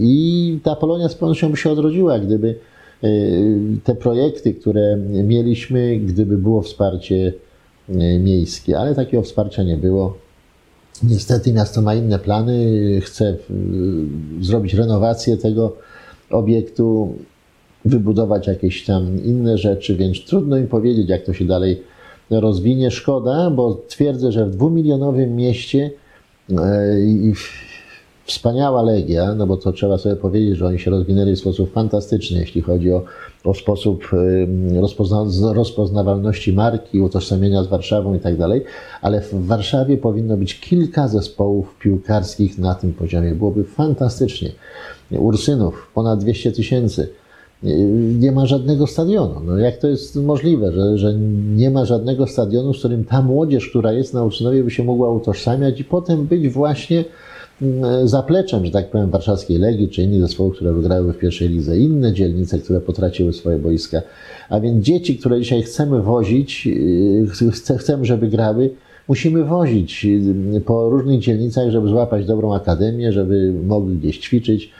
I ta Polonia z pewnością by się odrodziła, gdyby e, te projekty, które mieliśmy, gdyby było wsparcie e, miejskie, ale takiego wsparcia nie było. Niestety miasto ma inne plany, chce e, zrobić renowację tego obiektu, wybudować jakieś tam inne rzeczy, więc trudno im powiedzieć, jak to się dalej rozwinie. Szkoda, bo twierdzę, że w dwumilionowym mieście e, wspaniała legia, no bo to trzeba sobie powiedzieć, że oni się rozwinęli w sposób fantastyczny, jeśli chodzi o, o sposób rozpozna rozpoznawalności marki, utożsamienia z Warszawą i tak dalej, ale w Warszawie powinno być kilka zespołów piłkarskich na tym poziomie. Byłoby fantastycznie. Ursynów ponad 200 tysięcy nie ma żadnego stadionu. No jak to jest możliwe, że, że nie ma żadnego stadionu, z którym ta młodzież, która jest na Uczynowie, by się mogła utożsamiać i potem być właśnie zapleczem, że tak powiem, warszawskiej Legii czy innych zespołów, które wygrały w pierwszej lidze, inne dzielnice, które potraciły swoje boiska. A więc dzieci, które dzisiaj chcemy wozić, y, chcemy, żeby grały, musimy wozić y, po różnych dzielnicach, żeby złapać dobrą akademię, żeby mogli gdzieś ćwiczyć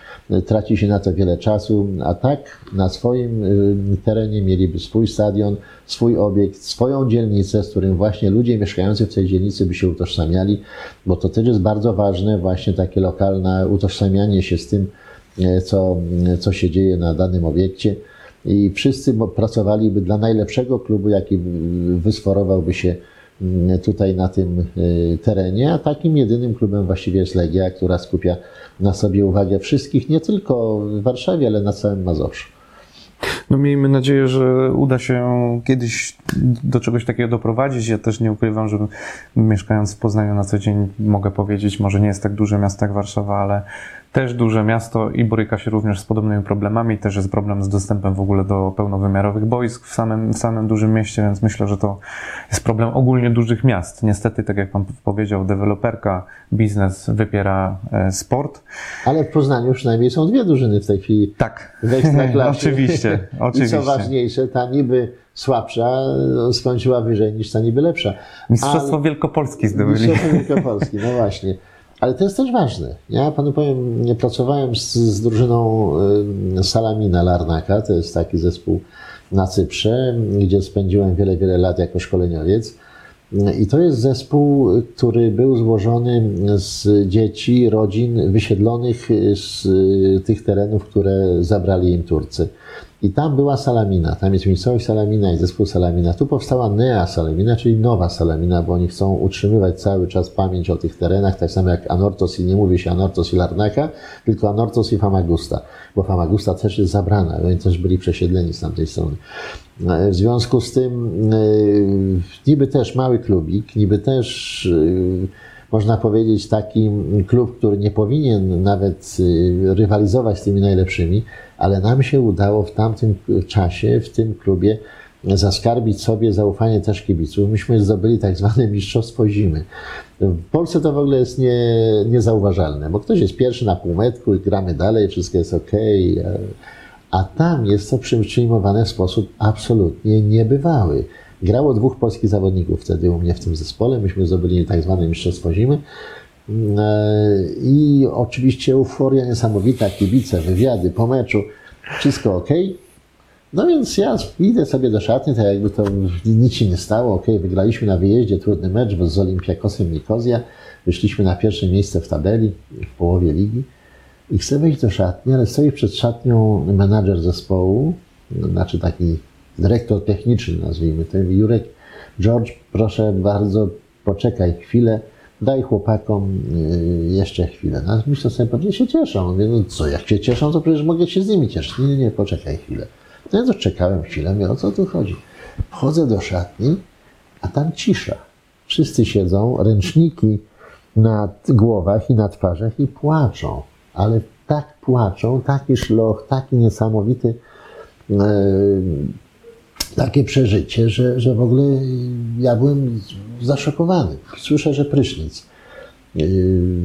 traci się na to wiele czasu, a tak na swoim y, terenie mieliby swój stadion, swój obiekt, swoją dzielnicę, z którym właśnie ludzie mieszkający w tej dzielnicy by się utożsamiali, bo to też jest bardzo ważne, właśnie takie lokalne utożsamianie się z tym, e, co, co się dzieje na danym obiekcie. I wszyscy pracowaliby dla najlepszego klubu, jaki wysforowałby się tutaj na tym y, terenie, a takim jedynym klubem właściwie jest Legia, która skupia na sobie uwagę wszystkich, nie tylko w Warszawie, ale na całym Mazowszu. No miejmy nadzieję, że uda się kiedyś do czegoś takiego doprowadzić. Ja też nie ukrywam, że mieszkając w Poznaniu na co dzień mogę powiedzieć, może nie jest tak duże miasto jak Warszawa, ale też duże miasto i boryka się również z podobnymi problemami. Też jest problem z dostępem w ogóle do pełnowymiarowych boisk w samym, w samym dużym mieście, więc myślę, że to jest problem ogólnie dużych miast. Niestety, tak jak Pan powiedział, deweloperka, biznes wypiera e, sport. Ale w Poznaniu przynajmniej są dwie drużyny w tej chwili. Tak, oczywiście, <laughs> oczywiście. I co ważniejsze, ta niby słabsza no, skończyła wyżej niż ta niby lepsza. Mistrzostwo Ale... Wielkopolski zdobyli. Mistrzostwo <laughs> Wielkopolski, no właśnie. Ale to jest też ważne. Ja panu powiem, pracowałem z, z drużyną Salamina Larnaka, to jest taki zespół na Cyprze, gdzie spędziłem wiele, wiele lat jako szkoleniowiec. I to jest zespół, który był złożony z dzieci, rodzin wysiedlonych z tych terenów, które zabrali im Turcy. I tam była Salamina, tam jest miejscowość Salamina i zespół Salamina. Tu powstała Nea Salamina, czyli nowa Salamina, bo oni chcą utrzymywać cały czas pamięć o tych terenach, tak samo jak Anortos i nie mówi się Anortos i Larnaka, tylko Anortos i Famagusta, bo Famagusta też jest zabrana, oni też byli przesiedleni z tamtej strony. W związku z tym yy, niby też mały klubik, niby też yy, można powiedzieć, taki klub, który nie powinien nawet rywalizować z tymi najlepszymi, ale nam się udało w tamtym czasie w tym klubie zaskarbić sobie zaufanie też kibiców. Myśmy zdobyli tak zwane mistrzostwo zimy. W Polsce to w ogóle jest nie, niezauważalne, bo ktoś jest pierwszy na półmetku i gramy dalej, wszystko jest ok. A tam jest to przyjmowane w sposób absolutnie niebywały. Grało dwóch polskich zawodników wtedy u mnie w tym zespole. Myśmy zdobyli tak zwane mistrzostwo zimy. I oczywiście euforia niesamowita, kibice, wywiady po meczu, wszystko ok. No więc ja idę sobie do szatni, tak jakby to nic się nie stało. Ok, wygraliśmy na wyjeździe trudny mecz z Olimpiakosem Nikozja. Wyszliśmy na pierwsze miejsce w tabeli w połowie ligi. I chcę wejść do szatni, ale stoi przed szatnią menadżer zespołu, znaczy taki dyrektor techniczny, nazwijmy to, Jurek, George, proszę bardzo, poczekaj chwilę, daj chłopakom y, jeszcze chwilę. No, myślę sobie, że się cieszą. Mówię, no co, jak się cieszą, to przecież mogę się z nimi cieszyć. Nie, nie, nie, poczekaj chwilę. No ja to czekałem chwilę, mówię, o co tu chodzi? Wchodzę do szatni, a tam cisza. Wszyscy siedzą, ręczniki na głowach i na twarzach i płaczą. Ale tak płaczą, taki szloch, taki niesamowity, e, takie przeżycie, że, że w ogóle ja byłem zaszokowany. Słyszę, że prysznic e,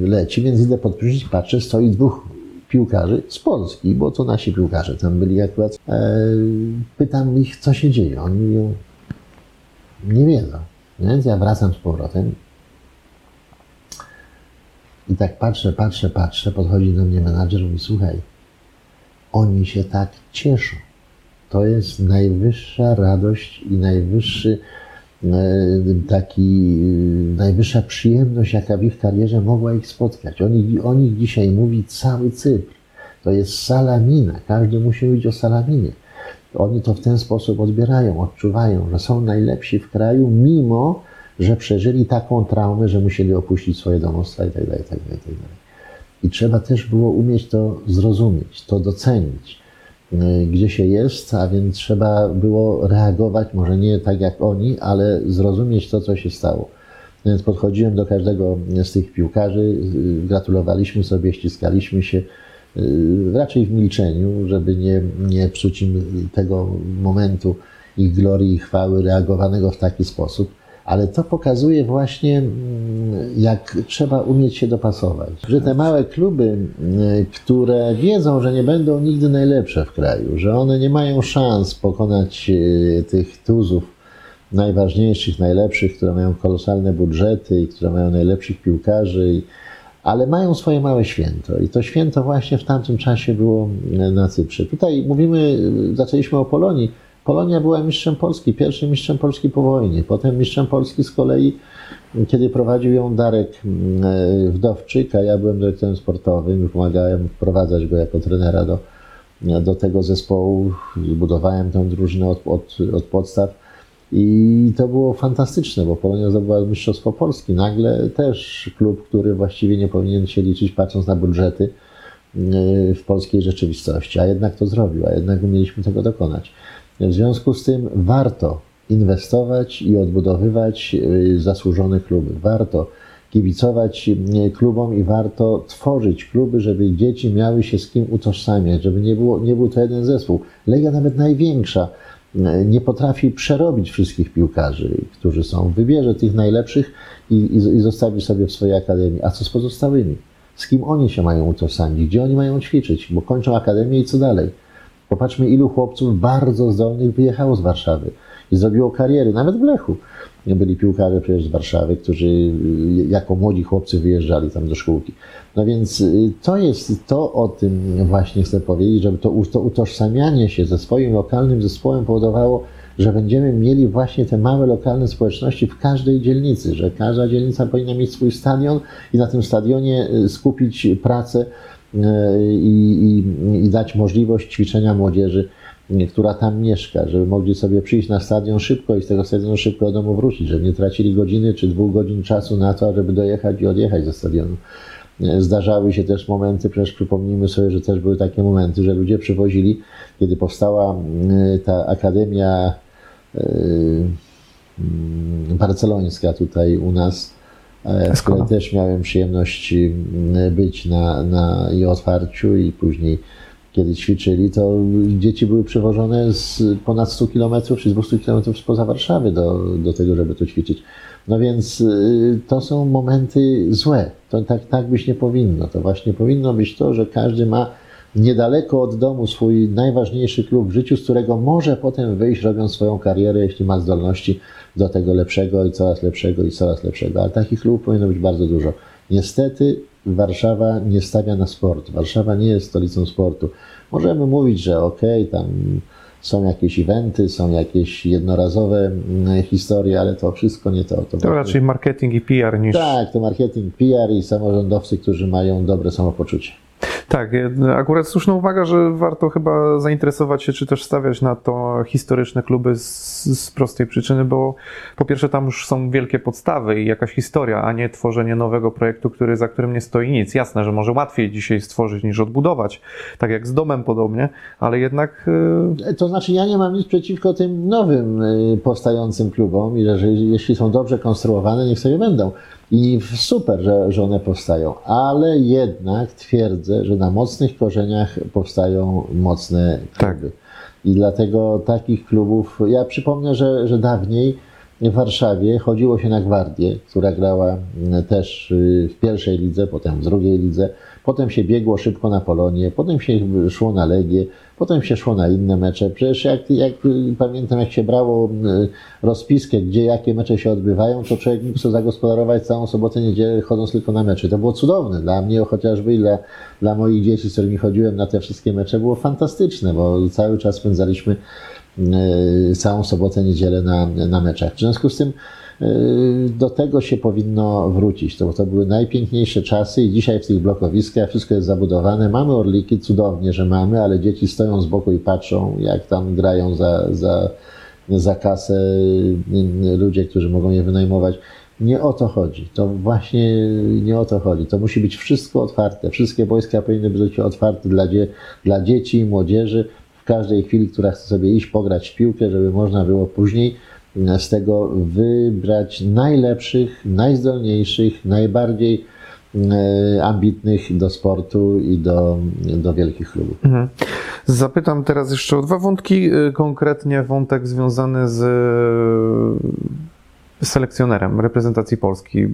leci, więc idę pod prysznic, patrzę, stoi dwóch piłkarzy z Polski, bo to nasi piłkarze tam byli akurat. E, pytam ich, co się dzieje. Oni mówią, nie wiedzą. Więc ja wracam z powrotem. I tak patrzę, patrzę, patrzę, podchodzi do mnie menadżer i mówi, słuchaj, oni się tak cieszą. To jest najwyższa radość i najwyższy E, taki, e, najwyższa przyjemność, jaka w ich karierze mogła ich spotkać. Oni, o nich dzisiaj mówi cały Cypr. To jest salamina. Każdy musi mówić o salaminie. Oni to w ten sposób odbierają, odczuwają, że są najlepsi w kraju, mimo że przeżyli taką traumę, że musieli opuścić swoje domostwa itd., itd., itd. I trzeba też było umieć to zrozumieć, to docenić. Y, gdzie się jest, a więc trzeba było reagować, może nie tak jak oni, ale zrozumieć to, co się stało. Więc podchodziłem do każdego z tych piłkarzy, y, gratulowaliśmy sobie, ściskaliśmy się, y, raczej w milczeniu, żeby nie, nie psuć im tego momentu ich glorii i chwały reagowanego w taki sposób ale to pokazuje właśnie, mm, jak trzeba umieć się dopasować. Że te małe kluby, mm, które wiedzą, że nie będą nigdy najlepsze w kraju, że one nie mają szans pokonać e, tych tuzów najważniejszych, najlepszych, które mają kolosalne budżety i które mają najlepszych piłkarzy, ale mają swoje małe święto. I to święto właśnie w tamtym czasie było mm, na Cyprze. Tutaj mówimy, zaczęliśmy o Polonii, Polonia była mistrzem Polski, pierwszym mistrzem Polski po wojnie. Potem mistrzem Polski z kolei, kiedy prowadził ją Darek mm, e, Wdowczyk, a ja byłem dyrektorem sportowym i pomagałem wprowadzać go jako trenera do, do tego zespołu. Zbudowałem tę drużynę od, od, od podstaw. I to było fantastyczne, bo Polonia zdobyła Mistrzostwo Polski. Nagle też klub, który właściwie nie powinien się liczyć, patrząc na budżety e, w polskiej rzeczywistości, a jednak to zrobił, a jednak umieliśmy tego dokonać. W związku z tym warto inwestować i odbudowywać y, zasłużone kluby. Warto kibicować y, klubom i warto tworzyć kluby, żeby dzieci miały się z kim utożsamiać, żeby nie, było, nie był to jeden zespół. Legia nawet największa y, nie potrafi przerobić wszystkich piłkarzy, którzy są. Wybierze tych najlepszych i, i, i zostawi sobie w swojej akademii. A co z pozostałymi? Z kim oni się mają utożsamić? Gdzie oni mają ćwiczyć? Bo kończą akademię i co dalej? Popatrzmy, ilu chłopców bardzo zdolnych wyjechało z Warszawy i zrobiło kariery, nawet w Lechu. Byli piłkarze przecież z Warszawy, którzy y, jako młodzi chłopcy wyjeżdżali tam do szkółki. No więc y, to jest to o tym właśnie chcę powiedzieć, żeby to, to utożsamianie się ze swoim lokalnym zespołem powodowało, że będziemy mieli właśnie te małe lokalne społeczności w każdej dzielnicy, że każda dzielnica powinna mieć swój stadion i na tym stadionie y, skupić pracę i, i, i dać możliwość ćwiczenia młodzieży, która tam mieszka, żeby mogli sobie przyjść na stadion szybko i z tego stadionu szybko do domu wrócić, żeby nie tracili godziny czy dwóch godzin czasu na to, żeby dojechać i odjechać ze stadionu. E, zdarzały się też momenty, przecież przypomnijmy sobie, że też były takie momenty, że ludzie przywozili, kiedy powstała e, ta akademia barcelońska tutaj u nas, której też miałem przyjemność mm, być na, na jej otwarciu i później kiedy ćwiczyli, to dzieci były przywożone z ponad 100 km czy z 200 km spoza Warszawy do, do tego, żeby tu ćwiczyć. No więc y, to są momenty złe. To tak, tak być nie powinno. To właśnie powinno być to, że każdy ma niedaleko od domu swój najważniejszy klub w życiu, z którego może potem wyjść, robiąc swoją karierę, jeśli ma zdolności do tego lepszego i coraz lepszego i coraz lepszego. Ale takich klubów powinno być bardzo dużo. Niestety Warszawa nie stawia na sport. Warszawa nie jest stolicą sportu. Możemy mówić, że okej, okay, tam są jakieś eventy, są jakieś jednorazowe mm, historie, ale to wszystko nie to. To, to raczej marketing i PR niż. Tak, to marketing, PR i samorządowcy, którzy mają dobre samopoczucie. Tak, akurat słuszna uwaga, że warto chyba zainteresować się, czy też stawiać na to historyczne kluby z, z, prostej przyczyny, bo po pierwsze tam już są wielkie podstawy i jakaś historia, a nie tworzenie nowego projektu, który, za którym nie stoi nic. Jasne, że może łatwiej dzisiaj stworzyć niż odbudować, tak jak z domem podobnie, ale jednak... E, to znaczy ja nie mam nic przeciwko tym nowym e, powstającym klubom i że jeśli są dobrze konstruowane, niech sobie będą. I super, że, że one powstają, ale jednak twierdzę, że na mocnych korzeniach powstają mocne kluby. Tak. I dlatego takich klubów, ja przypomnę, że, że dawniej w Warszawie chodziło się na Gwardię, która grała też y, w pierwszej lidze, potem w drugiej lidze. Potem się biegło szybko na Polonię, potem się szło na Legię, potem się szło na inne mecze. Przecież jak, jak pamiętam, jak się brało rozpiskę, gdzie jakie mecze się odbywają, to człowiek mógł sobie zagospodarować całą sobotę, niedzielę, chodząc tylko na mecze. To było cudowne. Dla mnie chociażby i dla, dla moich dzieci, z którymi chodziłem na te wszystkie mecze, było fantastyczne, bo cały czas spędzaliśmy całą sobotę, niedzielę na, na meczach. W związku z tym do tego się powinno wrócić. To, to były najpiękniejsze czasy i dzisiaj w tych blokowiskach wszystko jest zabudowane. Mamy orliki, cudownie, że mamy, ale dzieci stoją z boku i patrzą, jak tam grają za, za, za kasę ludzie, którzy mogą je wynajmować. Nie o to chodzi. To właśnie nie o to chodzi. To musi być wszystko otwarte. Wszystkie wojska powinny być otwarte dla, dzie dla dzieci i młodzieży w każdej chwili, która chce sobie iść pograć w piłkę, żeby można było później z tego wybrać najlepszych, najzdolniejszych, najbardziej e, ambitnych do sportu i do, do wielkich klubów. Mhm. Zapytam teraz jeszcze o dwa wątki, e, konkretnie wątek związany z e, selekcjonerem reprezentacji Polski.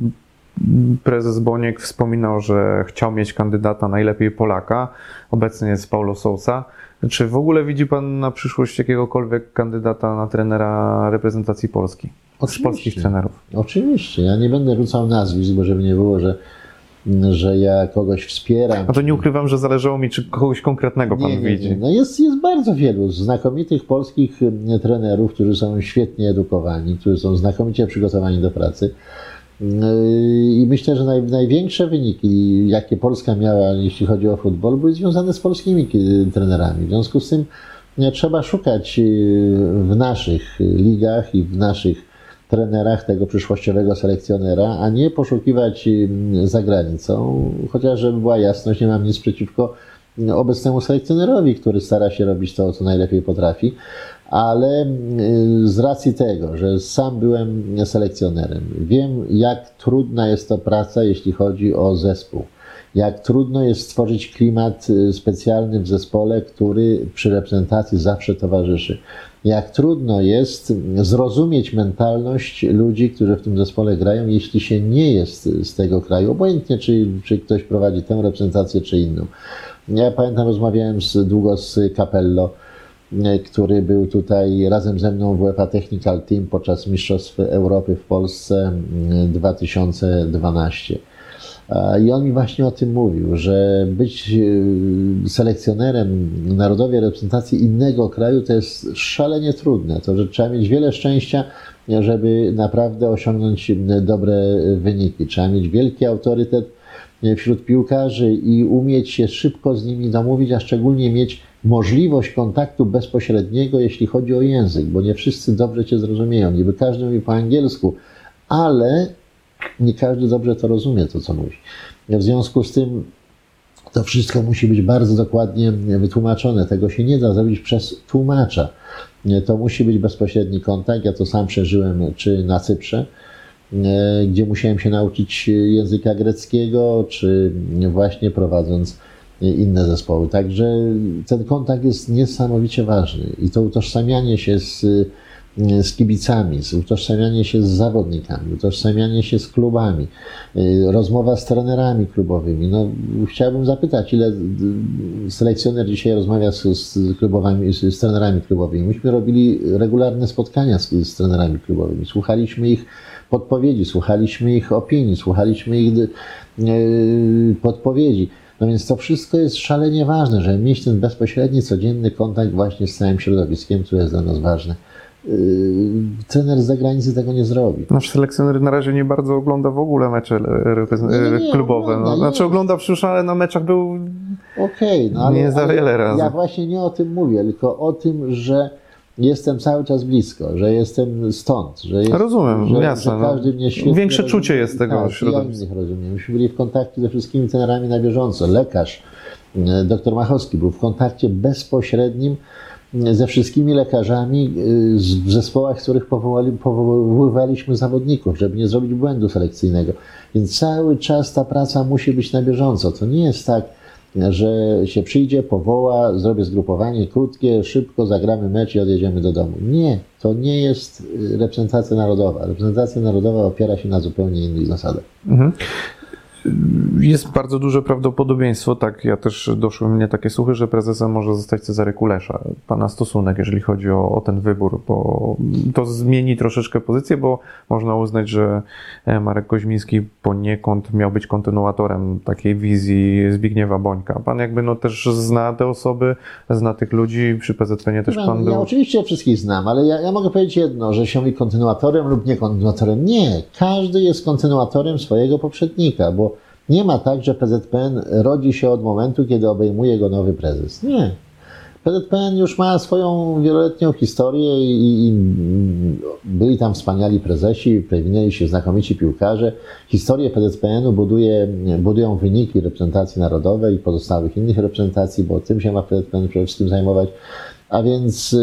Prezes Boniek wspominał, że chciał mieć kandydata najlepiej Polaka, obecnie jest Paulo Sousa. Czy w ogóle widzi Pan na przyszłość jakiegokolwiek kandydata na trenera reprezentacji Polski? Oczywiście. Z polskich trenerów. Oczywiście. Ja nie będę rzucał nazwisk, bo żeby nie było, że, że ja kogoś wspieram. A to nie ukrywam, że zależało mi, czy kogoś konkretnego Pan nie, nie, widzi. Nie. No jest, jest bardzo wielu znakomitych polskich trenerów, którzy są świetnie edukowani, którzy są znakomicie przygotowani do pracy. I myślę, że naj, największe wyniki, jakie Polska miała, jeśli chodzi o futbol, były związane z polskimi trenerami. W związku z tym trzeba szukać y, w naszych ligach i w naszych trenerach tego przyszłościowego selekcjonera, a nie poszukiwać y, za granicą. Chociaż, żeby była jasność, nie mam nic przeciwko obecnemu selekcjonerowi, który stara się robić to, co najlepiej potrafi, ale y, z racji tego, że sam byłem selekcjonerem, wiem, jak trudna jest to praca, jeśli chodzi o zespół. Jak trudno jest stworzyć klimat y, specjalny w zespole, który przy reprezentacji zawsze towarzyszy. Jak trudno jest zrozumieć mentalność ludzi, którzy w tym zespole grają, jeśli się nie jest z tego kraju, obojętnie czy, czy ktoś prowadzi tę reprezentację, czy inną. Ja pamiętam, rozmawiałem z, długo z Capello, który był tutaj razem ze mną w UEFA Technical Team podczas Mistrzostw Europy w Polsce 2012. I on mi właśnie o tym mówił, że być e, selekcjonerem narodowej reprezentacji innego kraju to jest szalenie trudne. To, że trzeba mieć wiele szczęścia, żeby naprawdę osiągnąć dobre wyniki. Trzeba mieć wielki autorytet wśród piłkarzy i umieć się szybko z nimi domówić, a szczególnie mieć możliwość kontaktu bezpośredniego, jeśli chodzi o język, bo nie wszyscy dobrze Cię zrozumieją. Niby każdy mówi po angielsku, ale nie każdy dobrze to rozumie, to co mówi. W związku z tym to wszystko musi być bardzo dokładnie wytłumaczone. Tego się nie da zrobić przez tłumacza. To musi być bezpośredni kontakt. Ja to sam przeżyłem czy na Cyprze, gdzie musiałem się nauczyć języka greckiego, czy właśnie prowadząc inne zespoły. Także ten kontakt jest niesamowicie ważny i to utożsamianie się z, z kibicami, utożsamianie się z zawodnikami, utożsamianie się z klubami, rozmowa z trenerami klubowymi. No, chciałbym zapytać, ile selekcjoner dzisiaj rozmawia z, z, klubowami, z, z trenerami klubowymi. Myśmy robili regularne spotkania z, z trenerami klubowymi, słuchaliśmy ich podpowiedzi, słuchaliśmy ich opinii, słuchaliśmy ich podpowiedzi. No więc to wszystko jest szalenie ważne, żeby mieć ten bezpośredni, codzienny kontakt właśnie z całym środowiskiem, które jest dla nas ważne. Yy, trener z zagranicy tego nie zrobi. Nasz selekcjoner na razie nie bardzo ogląda w ogóle mecze nie, nie, klubowe. Ogląda, no, znaczy ogląda przyszły, ale na meczach był okay, no, ale, nie za wiele razy. Ja właśnie nie o tym mówię, tylko o tym, że jestem cały czas blisko, że jestem stąd, że, jest, rozumiem, że, jasne, że każdy mnie świetnie Większe rozumie. czucie jest tego tak, środowiska. Ja rozumiem. Myśmy byli w kontakcie ze wszystkimi trenerami na bieżąco. Lekarz, e, dr Machowski był w kontakcie bezpośrednim e, ze wszystkimi lekarzami e, w zespołach, z których powołali, powoływaliśmy zawodników, żeby nie zrobić błędu selekcyjnego. Więc cały czas ta praca musi być na bieżąco. To nie jest tak, że się przyjdzie, powoła, zrobię zgrupowanie krótkie, szybko zagramy mecz i odjedziemy do domu. Nie, to nie jest reprezentacja narodowa. Reprezentacja narodowa opiera się na zupełnie innych zasadach. Mhm jest bardzo duże prawdopodobieństwo, tak, ja też doszły mnie takie słuchy, że prezesem może zostać Cezary Kulesza. Pana stosunek, jeżeli chodzi o, o, ten wybór, bo to zmieni troszeczkę pozycję, bo można uznać, że e, Marek Koźmiński poniekąd miał być kontynuatorem takiej wizji Zbigniewa Bońka. Pan jakby no też zna te osoby, zna tych ludzi, przy PZPN też pan ja był. Ja oczywiście wszystkich znam, ale ja, ja mogę powiedzieć jedno, że się mi kontynuatorem lub nie kontynuatorem. Nie, każdy jest kontynuatorem swojego poprzednika, bo nie ma tak, że PZPN rodzi się od momentu, kiedy obejmuje go nowy prezes. Nie. PZPN już ma swoją wieloletnią historię i, i byli tam wspaniali prezesi, przewinęli się znakomici piłkarze. Historię PZPN-u buduje, budują wyniki reprezentacji narodowej i pozostałych innych reprezentacji, bo tym się ma PZPN przede wszystkim zajmować. A więc y,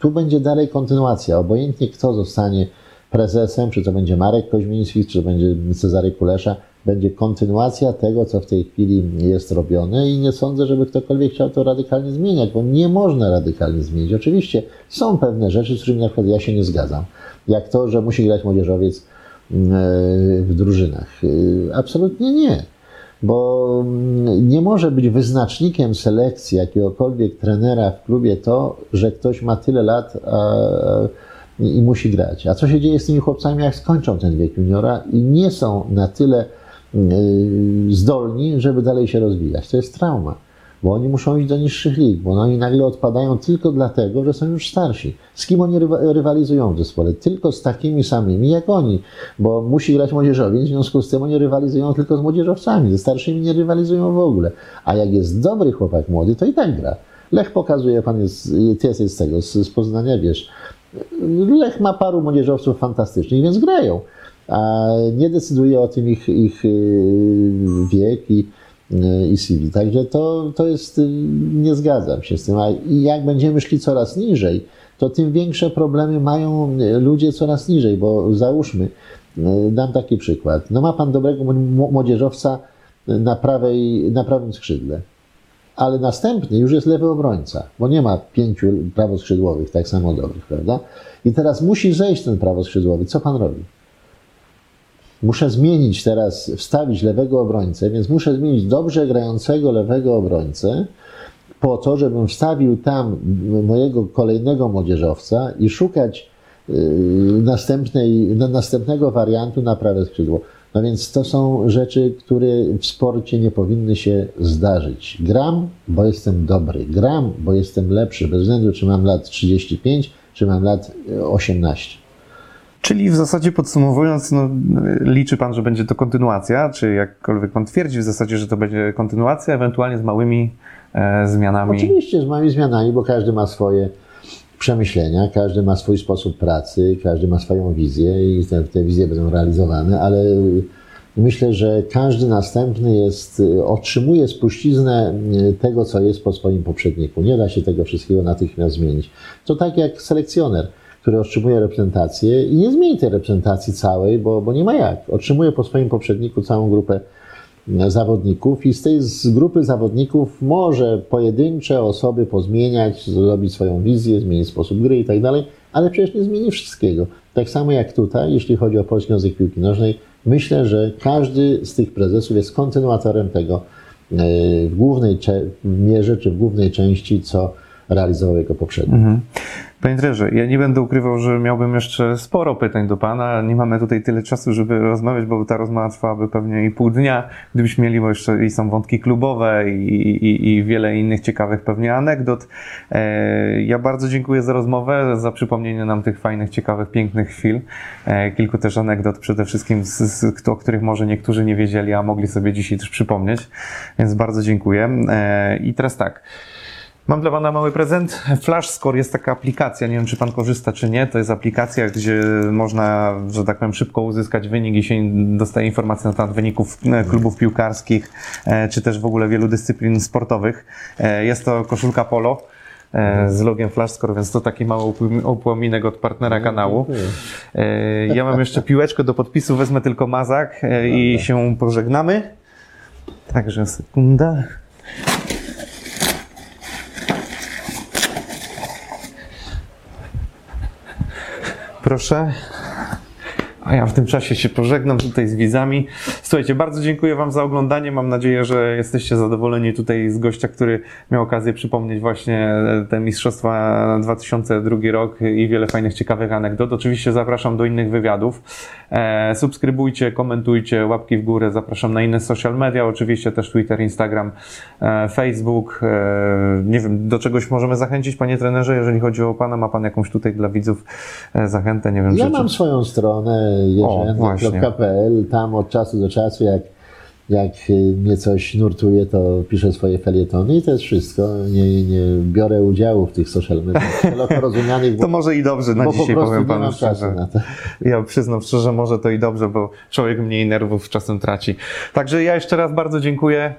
tu będzie dalej kontynuacja. Obojętnie kto zostanie prezesem, czy to będzie Marek Koźmiński, czy to będzie Cezary Kulesza, będzie kontynuacja tego, co w tej chwili jest robione i nie sądzę, żeby ktokolwiek chciał to radykalnie zmieniać, bo nie można radykalnie zmienić. Oczywiście są pewne rzeczy, z którymi na przykład ja się nie zgadzam, jak to, że musi grać młodzieżowiec mm, e, w drużynach. E, absolutnie nie, bo mm, nie może być wyznacznikiem selekcji jakiegokolwiek trenera w klubie to, że ktoś ma tyle lat a, i musi grać. A co się dzieje z tymi chłopcami, jak skończą ten wiek juniora i nie są na tyle zdolni, żeby dalej się rozwijać. To jest trauma, bo oni muszą iść do niższych lig, bo oni nagle odpadają tylko dlatego, że są już starsi. Z kim oni rywalizują w zespole? Tylko z takimi samymi jak oni, bo musi grać młodzieżowiec, w związku z tym oni rywalizują tylko z młodzieżowcami, ze starszymi nie rywalizują w ogóle. A jak jest dobry chłopak młody, to i tak gra. Lech pokazuje, pan jest, ty z tego, z, z Poznania, wiesz, Lech ma paru młodzieżowców fantastycznych, więc grają a nie decyduje o tym ich, ich y, wiek i, y, i CV. Także to, to jest, y, nie zgadzam się z tym. A jak będziemy szli coraz niżej, to tym większe problemy mają ludzie coraz niżej, bo załóżmy, dam taki przykład. No ma pan dobrego młodzieżowca na, prawej, na prawym skrzydle, ale następny już jest lewy obrońca, bo nie ma pięciu prawoskrzydłowych tak samo dobrych, prawda? I teraz musi zejść ten prawoskrzydłowy. Co pan robi? Muszę zmienić teraz, wstawić lewego obrońcę, więc muszę zmienić dobrze grającego lewego obrońcę, po to, żebym wstawił tam mojego kolejnego młodzieżowca i szukać yy, następnej, następnego wariantu na prawe skrzydło. No więc to są rzeczy, które w sporcie nie powinny się zdarzyć. Gram, bo jestem dobry. Gram, bo jestem lepszy, bez względu czy mam lat 35, czy mam lat 18. Czyli w zasadzie podsumowując, no, liczy Pan, że będzie to kontynuacja, czy jakkolwiek Pan twierdzi w zasadzie, że to będzie kontynuacja, ewentualnie z małymi e, zmianami? Oczywiście z małymi zmianami, bo każdy ma swoje przemyślenia, każdy ma swój sposób pracy, każdy ma swoją wizję i te, te wizje będą realizowane, ale myślę, że każdy następny jest, otrzymuje spuściznę tego, co jest po swoim poprzedniku. Nie da się tego wszystkiego natychmiast zmienić. To tak jak selekcjoner który otrzymuje reprezentację i nie zmieni tej reprezentacji całej, bo, bo nie ma jak. Otrzymuje po swoim poprzedniku całą grupę zawodników i z tej z grupy zawodników może pojedyncze osoby pozmieniać, zrobić swoją wizję, zmienić sposób gry i tak dalej, ale przecież nie zmieni wszystkiego. Tak samo jak tutaj, jeśli chodzi o Polski Związek Piłki Nożnej, myślę, że każdy z tych prezesów jest kontynuatorem tego e, w głównej mierze czy w głównej części, co realizował jego poprzednik. Mhm. Panie trenerze, ja nie będę ukrywał, że miałbym jeszcze sporo pytań do Pana. Nie mamy tutaj tyle czasu, żeby rozmawiać, bo ta rozmowa trwałaby pewnie i pół dnia, gdybyśmy mieli, bo jeszcze i są wątki klubowe i, i, i wiele innych ciekawych pewnie anegdot. E, ja bardzo dziękuję za rozmowę, za przypomnienie nam tych fajnych, ciekawych, pięknych chwil. E, kilku też anegdot przede wszystkim, z, z, o których może niektórzy nie wiedzieli, a mogli sobie dzisiaj też przypomnieć. Więc bardzo dziękuję. E, I teraz tak. Mam dla Pana mały prezent. FlashScore jest taka aplikacja, nie wiem czy Pan korzysta czy nie. To jest aplikacja, gdzie można, że tak powiem, szybko uzyskać wynik i się dostaje informacje na temat wyników e, klubów piłkarskich, e, czy też w ogóle wielu dyscyplin sportowych. E, jest to koszulka polo z logiem FlashScore, więc to taki mały upominek od partnera kanału. Ja mam jeszcze piłeczkę do podpisu, wezmę tylko mazak i się pożegnamy. Także sekunda. Proszę. A ja w tym czasie się pożegnam tutaj z widzami. Słuchajcie, bardzo dziękuję Wam za oglądanie. Mam nadzieję, że jesteście zadowoleni tutaj z gościa, który miał okazję przypomnieć właśnie te Mistrzostwa 2002 rok i wiele fajnych, ciekawych anegdot. Oczywiście zapraszam do innych wywiadów. E, subskrybujcie, komentujcie, łapki w górę. Zapraszam na inne social media, oczywiście też Twitter, Instagram, e, Facebook. E, nie wiem, do czegoś możemy zachęcić, Panie trenerze, jeżeli chodzi o Pana. Ma Pan jakąś tutaj dla widzów e, zachętę? Nie wiem, ja czy, mam czy... swoją stronę jerzęta.pl. Tam od czasu do czasu, jak, jak mnie coś nurtuje, to piszę swoje felietony i to jest wszystko. Nie, nie biorę udziału w tych social mediach <laughs> rozumianych. to może i dobrze na dzisiaj powiem panu szczerze. Ja przyznam szczerze, może to i dobrze, bo człowiek mniej nerwów czasem traci. Także ja jeszcze raz bardzo dziękuję.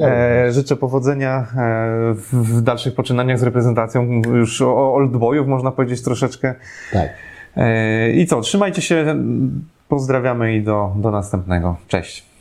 E, życzę powodzenia e, w dalszych poczynaniach z reprezentacją już o oldboyów, można powiedzieć troszeczkę. Tak. E, I co, trzymajcie się, pozdrawiamy i do, do następnego. Cześć.